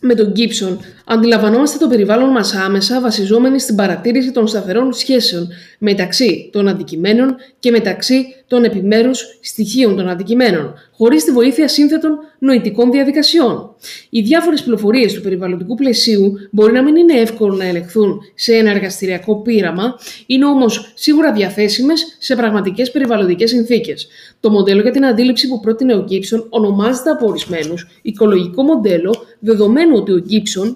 με τον Gibson, αντιλαμβανόμαστε το περιβάλλον μας άμεσα βασιζόμενοι στην παρατήρηση των σταθερών σχέσεων μεταξύ των αντικειμένων και μεταξύ των επιμέρους στοιχείων των αντικειμένων, χωρίς τη βοήθεια σύνθετων νοητικών διαδικασιών. Οι διάφορες πληροφορίες του περιβαλλοντικού πλαισίου μπορεί να μην είναι εύκολο να ελεγχθούν σε ένα εργαστηριακό πείραμα, είναι όμως σίγουρα διαθέσιμες σε πραγματικές περιβαλλοντικές συνθήκες. Το μοντέλο για την αντίληψη που πρότεινε ο Gibson ονομάζεται από ορισμένους οικολογικό μοντέλο, δεδομένου ότι ο Gibson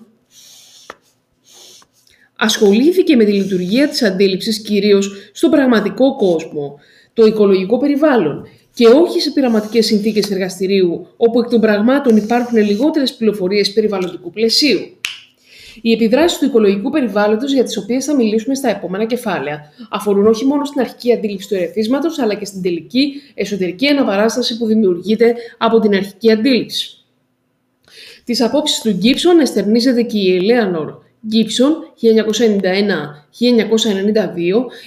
ασχολήθηκε με τη λειτουργία της αντίληψης κυρίως στον πραγματικό κόσμο, το οικολογικό περιβάλλον και όχι σε πειραματικές συνθήκες εργαστηρίου, όπου εκ των πραγμάτων υπάρχουν λιγότερες πληροφορίες περιβαλλοντικού πλαισίου. Οι επιδράσεις του οικολογικού περιβάλλοντος, για τις οποίες θα μιλήσουμε στα επόμενα κεφάλαια, αφορούν όχι μόνο στην αρχική αντίληψη του ερεθίσματος, αλλά και στην τελική εσωτερική αναπαράσταση που δημιουργείται από την αρχική αντίληψη. Τις απόψεις του Γκίψον εστερνίζεται και η Ελέανορ Gibson 1991-1992,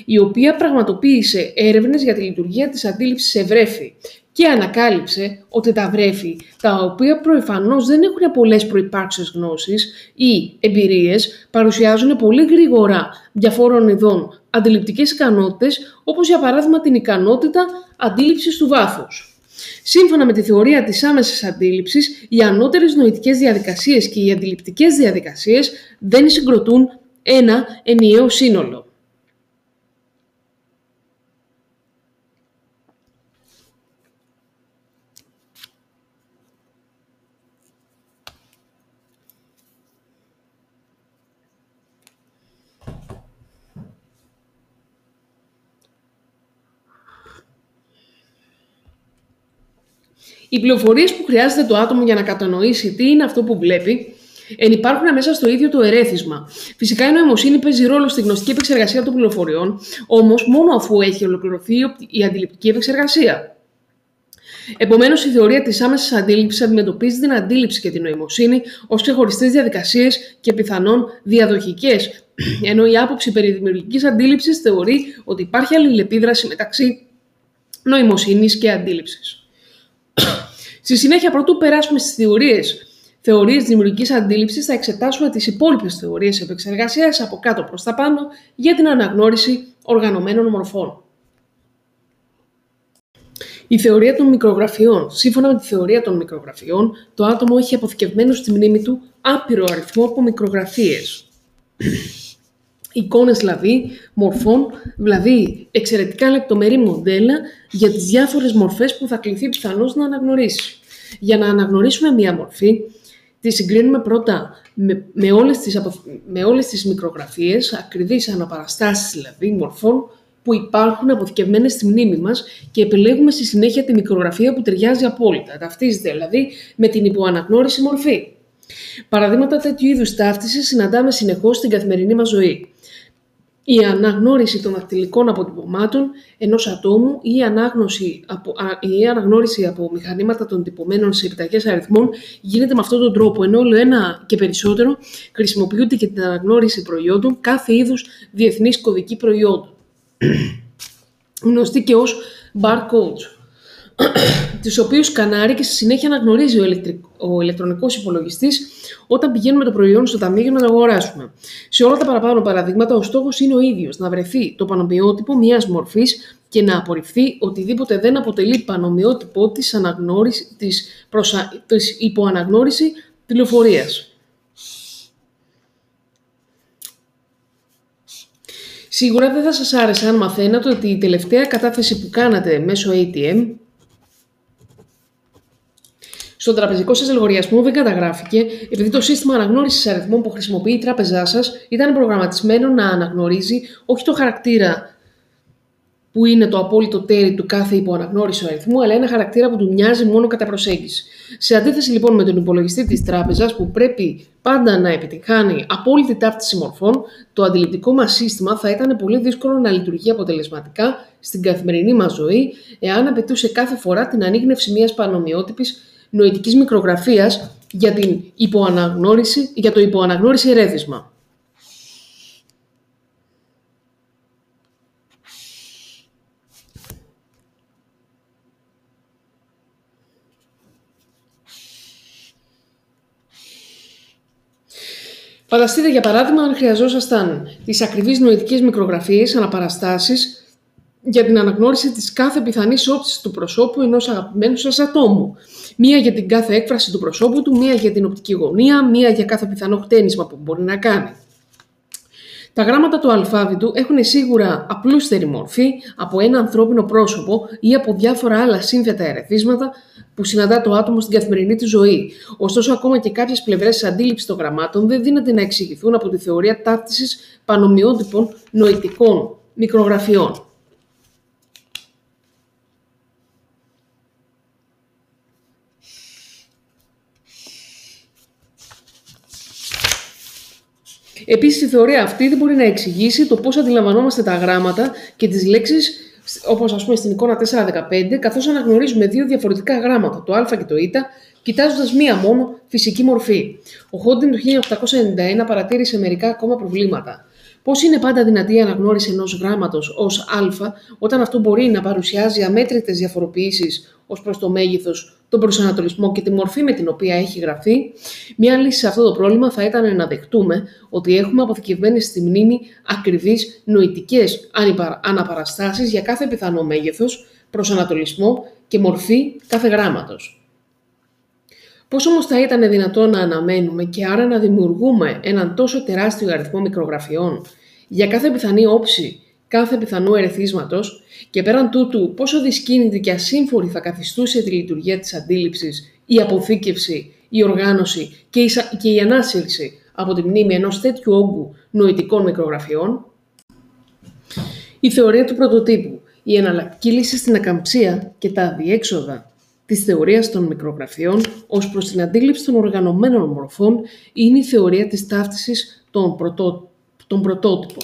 η οποία πραγματοποίησε έρευνες για τη λειτουργία της αντίληψης σε βρέφη και ανακάλυψε ότι τα βρέφη, τα οποία προεφανώς δεν έχουν πολλές προϋπάρξεις γνώσεις ή εμπειρίες, παρουσιάζουν πολύ γρήγορα διαφόρων ειδών αντιληπτικές ικανότητες, όπως για παράδειγμα την ικανότητα αντίληψης του βάθους. Σύμφωνα με τη θεωρία της άμεσης αντίληψης, οι ανώτερες νοητικές διαδικασίες και οι αντιληπτικές διαδικασίες δεν συγκροτούν ένα ενιαίο σύνολο. Οι πληροφορίες που χρειάζεται το άτομο για να κατανοήσει τι είναι αυτό που βλέπει, ενυπάρχουν μέσα στο ίδιο το ερέθισμα. Φυσικά η νοημοσύνη παίζει ρόλο στη γνωστική επεξεργασία των πληροφοριών, όμως μόνο αφού έχει ολοκληρωθεί η αντιληπτική επεξεργασία. Επομένως, η θεωρία της άμεσης αντίληψης αντιμετωπίζει την αντίληψη και την νοημοσύνη ως ξεχωριστές διαδικασίες και πιθανόν διαδοχικές, ενώ η άποψη περί δημιουργικής αντίληψης θεωρεί ότι υπάρχει αλληλεπίδραση μεταξύ νοημοσύνης και αντίληψης. Στη συνέχεια, πρωτού περάσουμε στις θεωρίες θεωρίες δημιουργικής αντίληψης, θα εξετάσουμε τις υπόλοιπες θεωρίες επεξεργασίας από κάτω προς τα πάνω για την αναγνώριση οργανωμένων μορφών. Η θεωρία των μικρογραφιών. Σύμφωνα με τη θεωρία των μικρογραφιών, το άτομο έχει αποθηκευμένο στη μνήμη του άπειρο αριθμό από μικρογραφίες. Εικόνες δηλαδή, μορφών, δηλαδή εξαιρετικά λεπτομερή μοντέλα για τις διάφορες μορφές που θα κληθεί πιθανώς να αναγνωρίσει. Για να αναγνωρίσουμε μία μορφή, τη συγκρίνουμε πρώτα με, με, όλες τις, με όλες τις μικρογραφίες, ακριβείς αναπαραστάσεις δηλαδή μορφών, που υπάρχουν αποθηκευμένες στη μνήμη μας και επιλέγουμε στη συνέχεια τη μικρογραφία που ταιριάζει απόλυτα, ταυτίζεται δηλαδή με την υποαναγνώριση μορφή. Παραδείγματα τέτοιου είδους ταύτισης συναντάμε συνεχώς στην καθημερινή μας ζωή η αναγνώριση των δακτυλικών αποτυπωμάτων ενός ατόμου ή η, ανάγνωση από, η αναγνώριση από μηχανήματα των τυπωμένων σε επιταγές αριθμών γίνεται με αυτόν τον τρόπο, ενώ όλο ένα και περισσότερο χρησιμοποιούνται και την αναγνώριση προϊόντων κάθε είδους διεθνής κωδική προϊόντων. Γνωστή και ως barcodes. Τις οποίους σκανάρει και στη συνέχεια αναγνωρίζει ο, ηλεκτρικ... ο ηλεκτρονικός υπολογιστής όταν πηγαίνουμε το προϊόν στο ταμείο για να το αγοράσουμε. Σε όλα τα παραπάνω παραδείγματα, ο στόχος είναι ο ίδιος, να βρεθεί το πανομοιότυπο μιας μορφής και να απορριφθεί οτιδήποτε δεν αποτελεί πανομοιότυπο της, αναγνώριση, της, προσα... της υποαναγνώριση τηλεφορίας. Σίγουρα δεν θα σας άρεσε αν μαθαίνατε ότι η τελευταία κατάθεση που κάνατε μέσω ATM στον τραπεζικό σας λογαριασμό δεν καταγράφηκε επειδή το σύστημα αναγνώρισης αριθμών που χρησιμοποιεί η τράπεζά σας ήταν προγραμματισμένο να αναγνωρίζει όχι το χαρακτήρα που είναι το απόλυτο τέρι του κάθε υποαναγνώριση αριθμού, αλλά ένα χαρακτήρα που του μοιάζει μόνο κατά προσέγγιση. Σε αντίθεση λοιπόν με τον υπολογιστή της τράπεζας, που πρέπει πάντα να επιτυχάνει απόλυτη ταύτιση μορφών, το αντιληπτικό μας σύστημα θα ήταν πολύ δύσκολο να λειτουργεί αποτελεσματικά στην καθημερινή μας ζωή, εάν απαιτούσε κάθε φορά την ανείχνευση μιας πανομοιότυπης νοητικής μικρογραφίας για, την υποαναγνώριση, για το υποαναγνώριση ερέθισμα. Φανταστείτε για παράδειγμα αν χρειαζόσασταν τις ακριβείς νοητικές μικρογραφίες αναπαραστάσεις για την αναγνώριση της κάθε πιθανής όψης του προσώπου ενός αγαπημένου σας ατόμου. Μία για την κάθε έκφραση του προσώπου του, μία για την οπτική γωνία, μία για κάθε πιθανό χτένισμα που μπορεί να κάνει. Τα γράμματα του αλφάβητου έχουν σίγουρα απλούστερη μορφή από ένα ανθρώπινο πρόσωπο ή από διάφορα άλλα σύνθετα ερεθίσματα που συναντά το άτομο στην καθημερινή του ζωή. Ωστόσο, ακόμα και κάποιες πλευρές τη αντίληψης των γραμμάτων δεν δύναται να εξηγηθούν από τη θεωρία ταύτισης πανομοιότυπων νοητικών μικρογραφιών. Επίσης, η θεωρία αυτή δεν μπορεί να εξηγήσει το πώς αντιλαμβανόμαστε τα γράμματα και τις λέξεις, όπως ας πούμε στην εικόνα 415, καθώς αναγνωρίζουμε δύο διαφορετικά γράμματα, το Α και το Ι, κοιτάζοντας μία μόνο φυσική μορφή. Ο Χόντιν το 1891 παρατήρησε μερικά ακόμα προβλήματα. Πώς είναι πάντα δυνατή η αναγνώριση ενός γράμματος ως Α, όταν αυτό μπορεί να παρουσιάζει αμέτρητες διαφοροποιήσεις ως προς το μέγεθος, τον προσανατολισμό και τη μορφή με την οποία έχει γραφεί, μια λύση σε αυτό το πρόβλημα θα ήταν να δεχτούμε ότι έχουμε αποθηκευμένες στη μνήμη ακριβείς νοητικές αναπαραστάσεις για κάθε πιθανό μέγεθος, προσανατολισμό και μορφή κάθε γράμματος. Πώς όμως θα ήταν δυνατόν να αναμένουμε και άρα να δημιουργούμε έναν τόσο τεράστιο αριθμό μικρογραφιών για κάθε πιθανή όψη κάθε πιθανού ερεθίσματος και πέραν τούτου πόσο δυσκίνητη και ασύμφορη θα καθιστούσε τη λειτουργία της αντίληψης, η αποθήκευση, η οργάνωση και η, και η ανάσυρση από τη μνήμη ενός τέτοιου όγκου νοητικών μικρογραφιών; Η θεωρία του πρωτοτύπου, η εναλλακτική λύση στην ακαμψία και τα διέξοδα της θεωρίας των μικρογραφιών ως προς την αντίληψη των οργανωμένων μορφών είναι η θεωρία της ταύτισης των, πρωτό, των πρωτότυπων.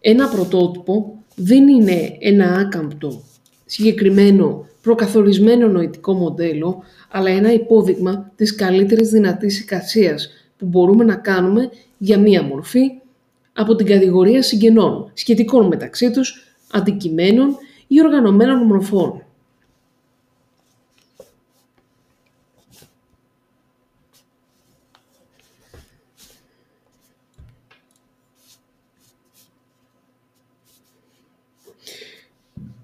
Ένα πρωτότυπο δεν είναι ένα άκαμπτο, συγκεκριμένο, προκαθορισμένο νοητικό μοντέλο, αλλά ένα υπόδειγμα της καλύτερης δυνατής εικασίας που μπορούμε να κάνουμε για μία μορφή από την κατηγορία συγγενών, σχετικών μεταξύ τους, αντικειμένων ή οργανωμένων μορφών.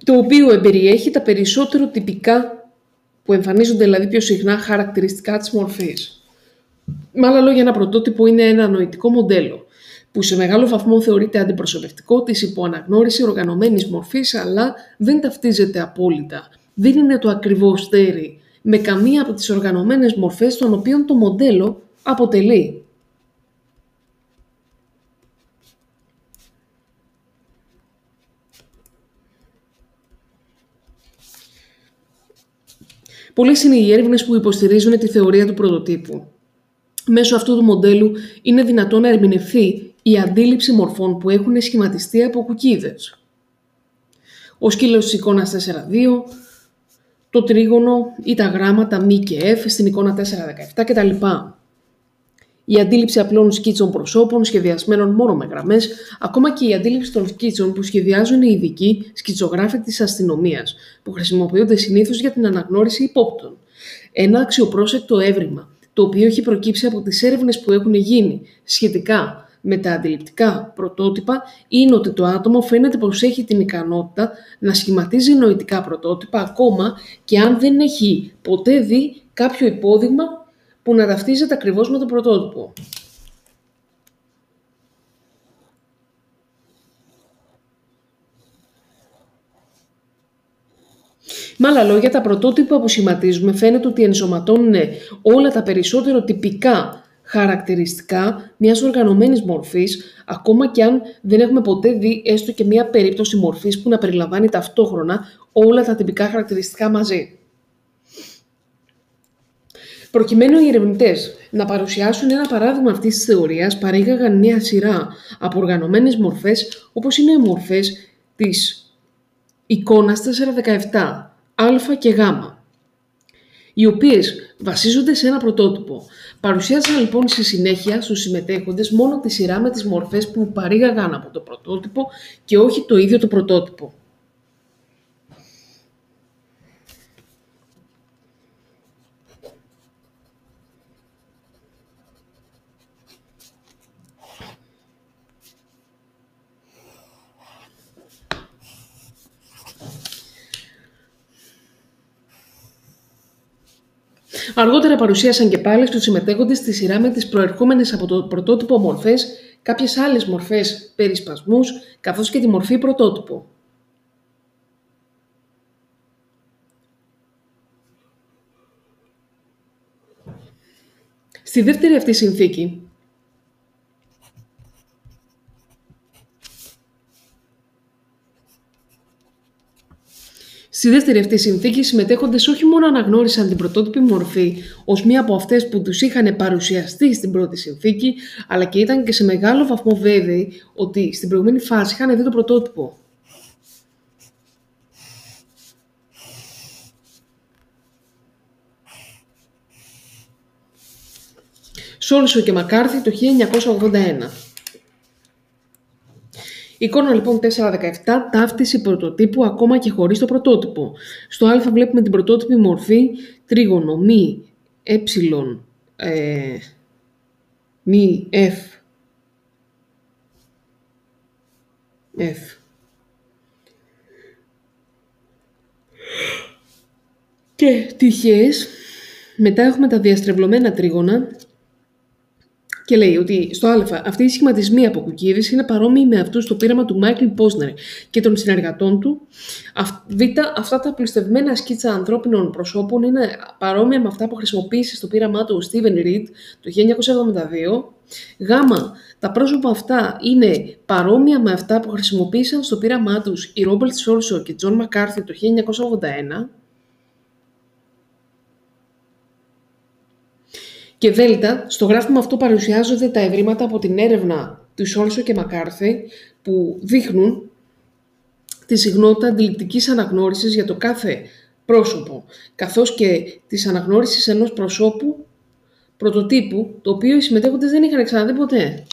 Το οποίο εμπεριέχει τα περισσότερο τυπικά που εμφανίζονται δηλαδή πιο συχνά χαρακτηριστικά της μορφής. Με άλλα λόγια, ένα πρωτότυπο είναι ένα νοητικό μοντέλο, που σε μεγάλο βαθμό θεωρείται αντιπροσωπευτικό της υποαναγνώριση οργανωμένης μορφής, αλλά δεν ταυτίζεται απόλυτα. Δεν είναι το ακριβώς τέρι με καμία από τις οργανωμένες μορφές των οποίων το μοντέλο αποτελεί. Πολλές είναι οι έρευνες που υποστηρίζουν τη θεωρία του πρωτοτύπου. Μέσω αυτού του μοντέλου είναι δυνατόν να ερμηνευθεί η αντίληψη μορφών που έχουν σχηματιστεί από κουκίδες. Ο σκύλος της εικόνας 4-2, το τρίγωνο ή τα γράμματα μη και F στην εικόνα 4-17 κτλ. Η αντίληψη απλών σκίτσων προσώπων σχεδιασμένων μόνο με γραμμές, ακόμα και η αντίληψη των σκίτσων που σχεδιάζουν οι ειδικοί σκητσογράφοι της αστυνομίας, που χρησιμοποιούνται συνήθως για την αναγνώριση υπόπτων. Ένα αξιοπρόσεκτο έβριμα, το οποίο έχει προκύψει από τις έρευνες που έχουν γίνει σχετικά με τα αντιληπτικά πρωτότυπα είναι ότι το άτομο φαίνεται πως έχει την ικανότητα να σχηματίζει νοητικά πρωτότυπα ακόμα και αν δεν έχει ποτέ δει κάποιο υπόδειγμα που να ταυτίζεται ακριβώς με το πρωτότυπο. Με άλλα λόγια, τα πρωτότυπα που σχηματίζουμε φαίνεται ότι ενσωματώνουν όλα τα περισσότερο τυπικά χαρακτηριστικά μιας οργανωμένης μορφής, ακόμα και αν δεν έχουμε ποτέ δει έστω και μια περίπτωση μορφής που να περιλαμβάνει ταυτόχρονα όλα τα τυπικά χαρακτηριστικά μαζί. Προκειμένου οι ερευνητές να παρουσιάσουν ένα παράδειγμα αυτής της θεωρίας, παρήγαγαν μια σειρά από οργανωμένες μορφές, όπως είναι οι μορφές της εικόνας 417, Α και Γ, οι οποίες βασίζονται σε ένα πρωτότυπο. Παρουσιάζαν λοιπόν στη συνέχεια στους συμμετέχοντες μόνο τη σειρά με τις μορφές που παρήγαγαν από το πρωτότυπο και όχι το ίδιο το πρωτότυπο. Αργότερα παρουσίασαν και πάλι στους συμμετέχοντες τη σειρά με τις προερχόμενες από το πρωτότυπο μορφές, κάποιες άλλες μορφές περισπασμούς, καθώς και τη μορφή πρωτότυπο. Στη δεύτερη αυτή συνθήκη, Στη δεύτερη αυτή συνθήκη, οι συμμετέχοντες όχι μόνο αναγνώρισαν την πρωτότυπη μορφή ως μία από αυτές που τους είχαν παρουσιαστεί στην πρώτη συνθήκη, αλλά και ήταν και σε μεγάλο βαθμό βέβαιοι ότι στην προηγούμενη φάση είχαν δει το πρωτότυπο. Σόλσο και Μακάρθι το 1981. Εικόνα λοιπόν 417, ταύτιση πρωτοτύπου ακόμα και χωρίς το πρωτότυπο. Στο α βλέπουμε την πρωτότυπη μορφή τρίγωνο μη ε, ε μη f, f. Και τυχές, μετά έχουμε τα διαστρεβλωμένα τρίγωνα και λέει ότι στο Α, αυτοί οι σχηματισμοί από κουκίδες είναι παρόμοιοι με αυτούς στο πείραμα του Μάικλ Πόσνερ και των συνεργατών του. Β, αυτά τα απλουστευμένα σκίτσα ανθρώπινων προσώπων είναι παρόμοια με αυτά που χρησιμοποίησε στο πείραμά του ο Στίβεν Ριντ το 1972. Γ, τα πρόσωπα αυτά είναι παρόμοια με αυτά που χρησιμοποίησαν στο πείραμά τους οι Ρόμπερτ Σόλσο και Τζον Μακάρθι το 1981. Και δέλτα, στο γράφημα αυτό παρουσιάζονται τα ευρήματα από την έρευνα του Σόλσο και Μακάρθη που δείχνουν τη συγνότητα αντιληπτικής αναγνώρισης για το κάθε πρόσωπο, καθώς και της αναγνώρισης ενός προσώπου πρωτοτύπου, το οποίο οι συμμετέχοντες δεν είχαν ξαναδεί ποτέ.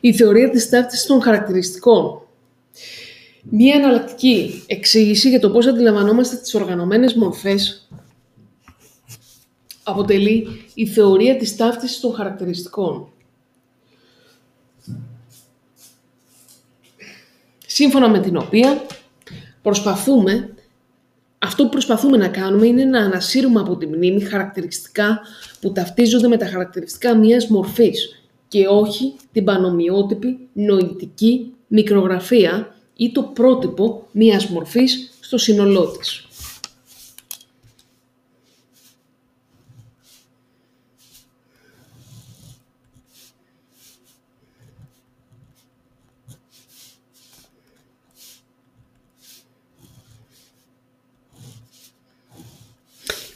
Η θεωρία της ταύτισης των χαρακτηριστικών. Μία εναλλακτική εξήγηση για το πώς αντιλαμβανόμαστε τις οργανωμένες μορφές αποτελεί η θεωρία της ταύτισης των χαρακτηριστικών. Σύμφωνα με την οποία προσπαθούμε, αυτό που προσπαθούμε να κάνουμε είναι να ανασύρουμε από τη μνήμη χαρακτηριστικά που ταυτίζονται με τα χαρακτηριστικά μιας μορφής και όχι την πανομοιότυπη νοητική μικρογραφία ή το πρότυπο μιας μορφής στο σύνολό της.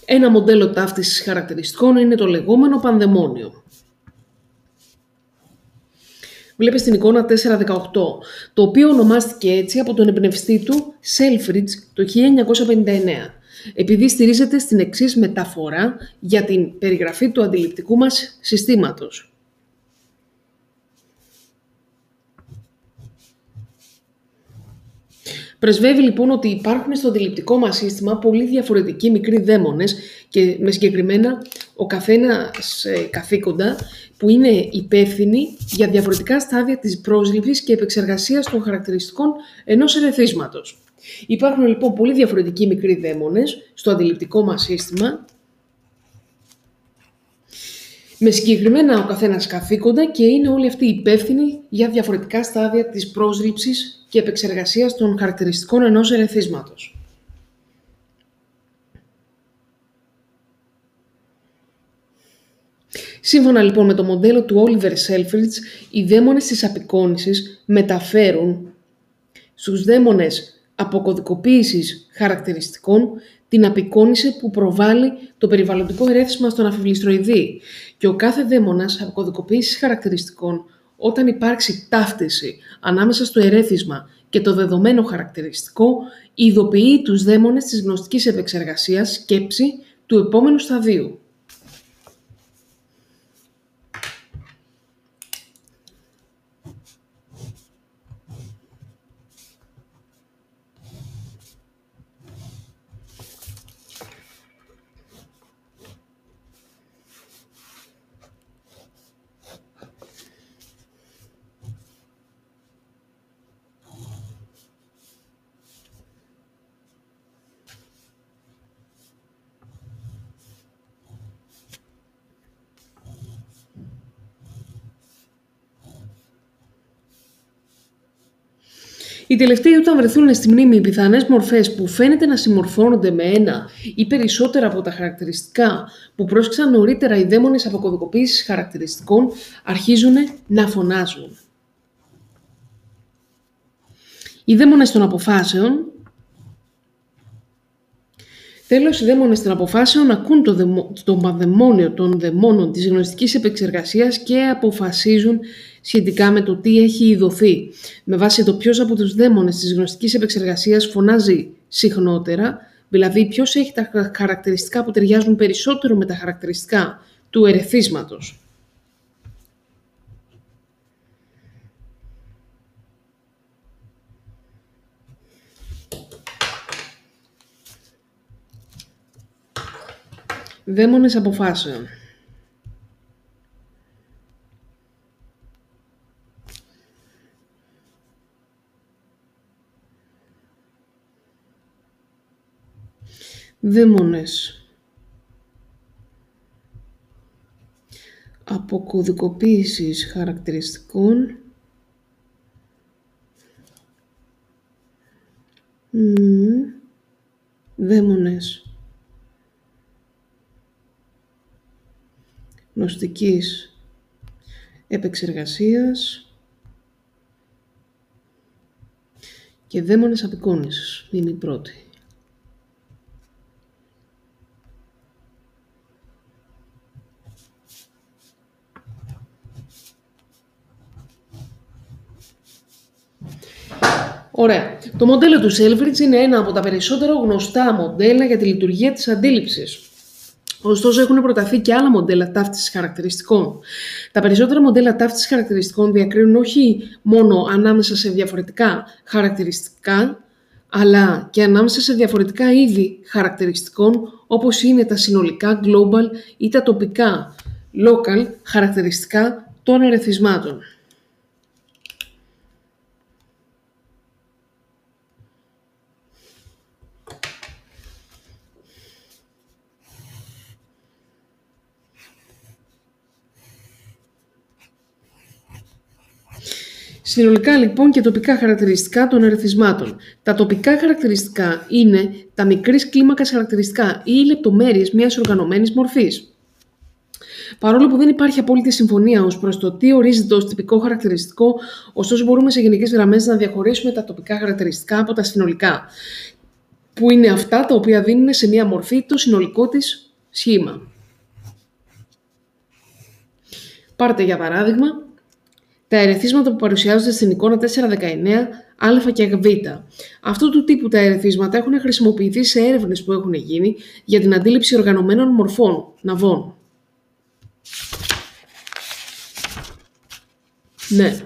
Ένα μοντέλο ταύτισης χαρακτηριστικών είναι το λεγόμενο πανδαιμόνιο. Βλέπεις στην εικόνα 418, το οποίο ονομάστηκε έτσι από τον εμπνευστή του Selfridge το 1959, επειδή στηρίζεται στην εξής μεταφορά για την περιγραφή του αντιληπτικού μας συστήματος. Πρεσβεύει λοιπόν ότι υπάρχουν στο αντιληπτικό μας σύστημα πολύ διαφορετικοί μικροί δαίμονες και με συγκεκριμένα ο καθένας ε, καθήκοντα που είναι υπεύθυνοι για διαφορετικά στάδια της πρόσληψης και επεξεργασίας των χαρακτηριστικών ενός ερεθίσματος. Υπάρχουν λοιπόν πολύ διαφορετικοί μικροί δαίμονες στο αντιληπτικό μας σύστημα με συγκεκριμένα ο καθένας καθήκοντα και είναι όλοι αυτοί υπεύθυνοι για διαφορετικά στάδια της πρόσληψης και επεξεργασίας των χαρακτηριστικών ενός ερεθίσματος. Σύμφωνα λοιπόν με το μοντέλο του Oliver Selfridge, οι δαίμονες της απεικόνησης μεταφέρουν στους δαίμονες αποκωδικοποίησης χαρακτηριστικών την απεικόνηση που προβάλλει το περιβαλλοντικό ερέθισμα στον αφιβληστροειδή και ο κάθε δαίμονας αποκωδικοποίησης χαρακτηριστικών όταν υπάρξει ταύτιση ανάμεσα στο ερέθισμα και το δεδομένο χαρακτηριστικό, ειδοποιεί τους δαίμονες της γνωστικής επεξεργασίας σκέψη του επόμενου σταδίου. Οι τελευταίοι όταν βρεθούν στη μνήμη οι πιθανές μορφές που φαίνεται να συμμορφώνονται με ένα ή περισσότερα από τα χαρακτηριστικά που πρόσεξαν νωρίτερα οι δαίμονες αποκωδικοποίηση χαρακτηριστικών, αρχίζουν να φωνάζουν. Οι δαίμονες των αποφάσεων Τέλος, οι δαίμονες των αποφάσεων ακούν το, δαιμο, το παδαιμόνιο των δαιμόνων της γνωστικής επεξεργασίας και αποφασίζουν σχετικά με το τι έχει ειδωθεί. Με βάση το ποιος από τους δαίμονες της γνωστικής επεξεργασίας φωνάζει συχνότερα, δηλαδή ποιος έχει τα χαρακτηριστικά που ταιριάζουν περισσότερο με τα χαρακτηριστικά του ερεθίσματος. Δαίμονες αποφάσεων. Δαίμονες. Αποκωδικοποίησης χαρακτηριστικών Mm. Δαίμονες. Νοστικής επεξεργασίας και δαίμονες απεικόνησης είναι η πρώτη. Ωραία. Το μοντέλο του Selfridge είναι ένα από τα περισσότερο γνωστά μοντέλα για τη λειτουργία της αντίληψης. Ωστόσο, έχουν προταθεί και άλλα μοντέλα ταύτισης χαρακτηριστικών. Τα περισσότερα μοντέλα ταύτισης χαρακτηριστικών διακρίνουν όχι μόνο ανάμεσα σε διαφορετικά χαρακτηριστικά, αλλά και ανάμεσα σε διαφορετικά είδη χαρακτηριστικών, όπως είναι τα συνολικά global ή τα τοπικά local χαρακτηριστικά των ερεθισμάτων. Συνολικά λοιπόν και τοπικά χαρακτηριστικά των ερεθισμάτων. Τα τοπικά χαρακτηριστικά είναι τα μικρής κλίμακας χαρακτηριστικά ή οι λεπτομέρειες μιας οργανωμένης μορφής. Παρόλο που δεν υπάρχει απόλυτη συμφωνία ως προς το τι ορίζεται ως τυπικό χαρακτηριστικό, ωστόσο μπορούμε σε γενικές γραμμές να διαχωρίσουμε τα τοπικά χαρακτηριστικά από τα συνολικά, που είναι αυτά τα οποία δίνουν σε μια μορφή το συνολικό της σχήμα. Πάρτε για παράδειγμα τα ερεθίσματα που παρουσιάζονται στην εικόνα 419 α και β. Αυτού του τύπου τα ερεθίσματα έχουν χρησιμοποιηθεί σε έρευνες που έχουν γίνει για την αντίληψη οργανωμένων μορφών, ναβών. Ναι.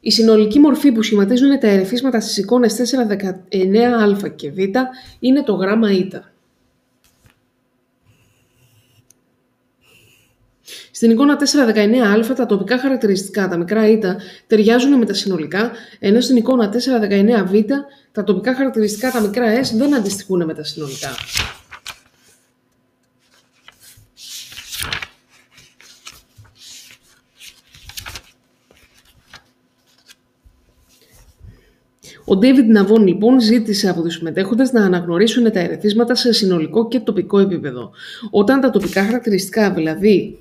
η συνολική μορφή που σχηματίζουν τα ερεθίσματα στις εικόνες 419α και β είναι το γράμμα ήτα. Στην εικόνα 419α τα τοπικά χαρακτηριστικά, τα μικρά ήτα, ταιριάζουν με τα συνολικά, ενώ στην εικόνα 419β τα τοπικά χαρακτηριστικά, τα μικρά s, δεν αντιστοιχούν με τα συνολικά. Ο David Ναβόν λοιπόν ζήτησε από τους συμμετέχοντες να αναγνωρίσουν τα ερεθίσματα σε συνολικό και τοπικό επίπεδο. Όταν τα τοπικά χαρακτηριστικά, δηλαδή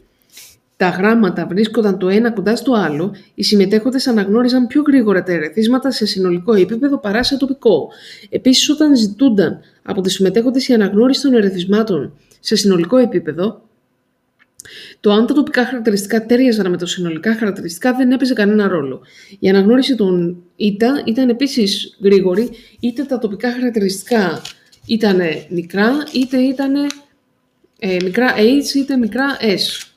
τα γράμματα βρίσκονταν το ένα κοντά στο άλλο, οι συμμετέχοντες αναγνώριζαν πιο γρήγορα τα ερεθίσματα σε συνολικό επίπεδο παρά σε τοπικό. Επίσης, όταν ζητούνταν από τους συμμετέχοντες η αναγνώριση των ερεθισμάτων σε συνολικό επίπεδο, το αν τα τοπικά χαρακτηριστικά τέριαζαν με τα συνολικά χαρακτηριστικά δεν έπαιζε κανένα ρόλο. Η αναγνώριση των ΙΤΑ ήταν επίσης γρήγορη, είτε τα τοπικά χαρακτηριστικά ήταν μικρά, είτε ήταν ε, μικρά H, είτε μικρά S.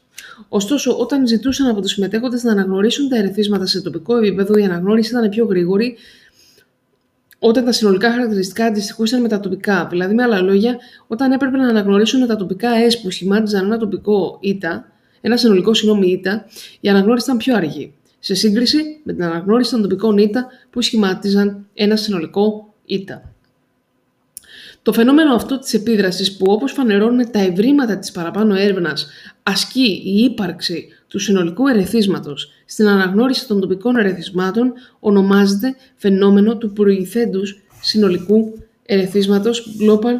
Ωστόσο, όταν ζητούσαν από τους συμμετέχοντες να αναγνωρίσουν τα ερεθίσματα σε τοπικό επίπεδο, η αναγνώριση ήταν πιο γρήγορη όταν τα συνολικά χαρακτηριστικά αντιστοιχούσαν με τα τοπικά. Δηλαδή, με άλλα λόγια, όταν έπρεπε να αναγνωρίσουν τα τοπικά S που σχημάτιζαν ένα τοπικό ΙΤΑ, ένα συνολικό συγγνώμη ΙΤΑ, η αναγνώριση ήταν πιο αργή, σε σύγκριση με την αναγνώριση των τοπικών ΙΤΑ που σχημάτιζαν ένα συνολικό ΙΤΑ. Το φαινόμενο αυτό της επίδρασης που όπως φανερώνουν τα ευρήματα της παραπάνω έρευνας ασκεί η ύπαρξη του συνολικού ερεθίσματος στην αναγνώριση των τοπικών ερεθισμάτων ονομάζεται φαινόμενο του προηγηθέντους συνολικού ερεθίσματος Global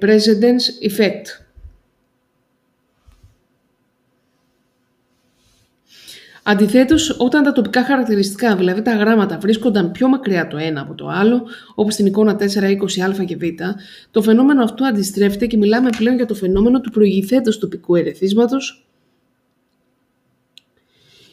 Precedence Effect. Αντιθέτως, όταν τα τοπικά χαρακτηριστικά, δηλαδή τα γράμματα, βρίσκονταν πιο μακριά το ένα από το άλλο, όπως στην εικόνα 420α και β, το φαινόμενο αυτό αντιστρέφεται και μιλάμε πλέον για το φαινόμενο του προηγηθέντος τοπικού ερεθίσματος.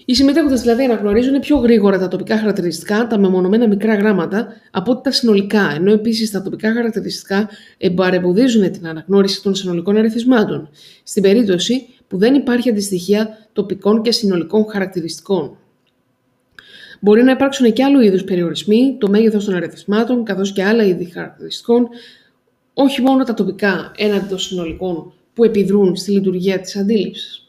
Οι συμμετέχοντες δηλαδή αναγνωρίζουν πιο γρήγορα τα τοπικά χαρακτηριστικά, τα μεμονωμένα μικρά γράμματα, από ότι τα συνολικά, ενώ επίσης τα τοπικά χαρακτηριστικά εμπαρεμποδίζουν την αναγνώριση των συνολικών αριθμάτων. Στην περίπτωση που δεν υπάρχει αντιστοιχεία τοπικών και συνολικών χαρακτηριστικών. Μπορεί να υπάρξουν και άλλου είδους περιορισμοί, το μέγεθος των αριθμάτων, καθώς και άλλα είδη χαρακτηριστικών, όχι μόνο τα τοπικά έναντι των συνολικών που επιδρούν στη λειτουργία της αντίληψης.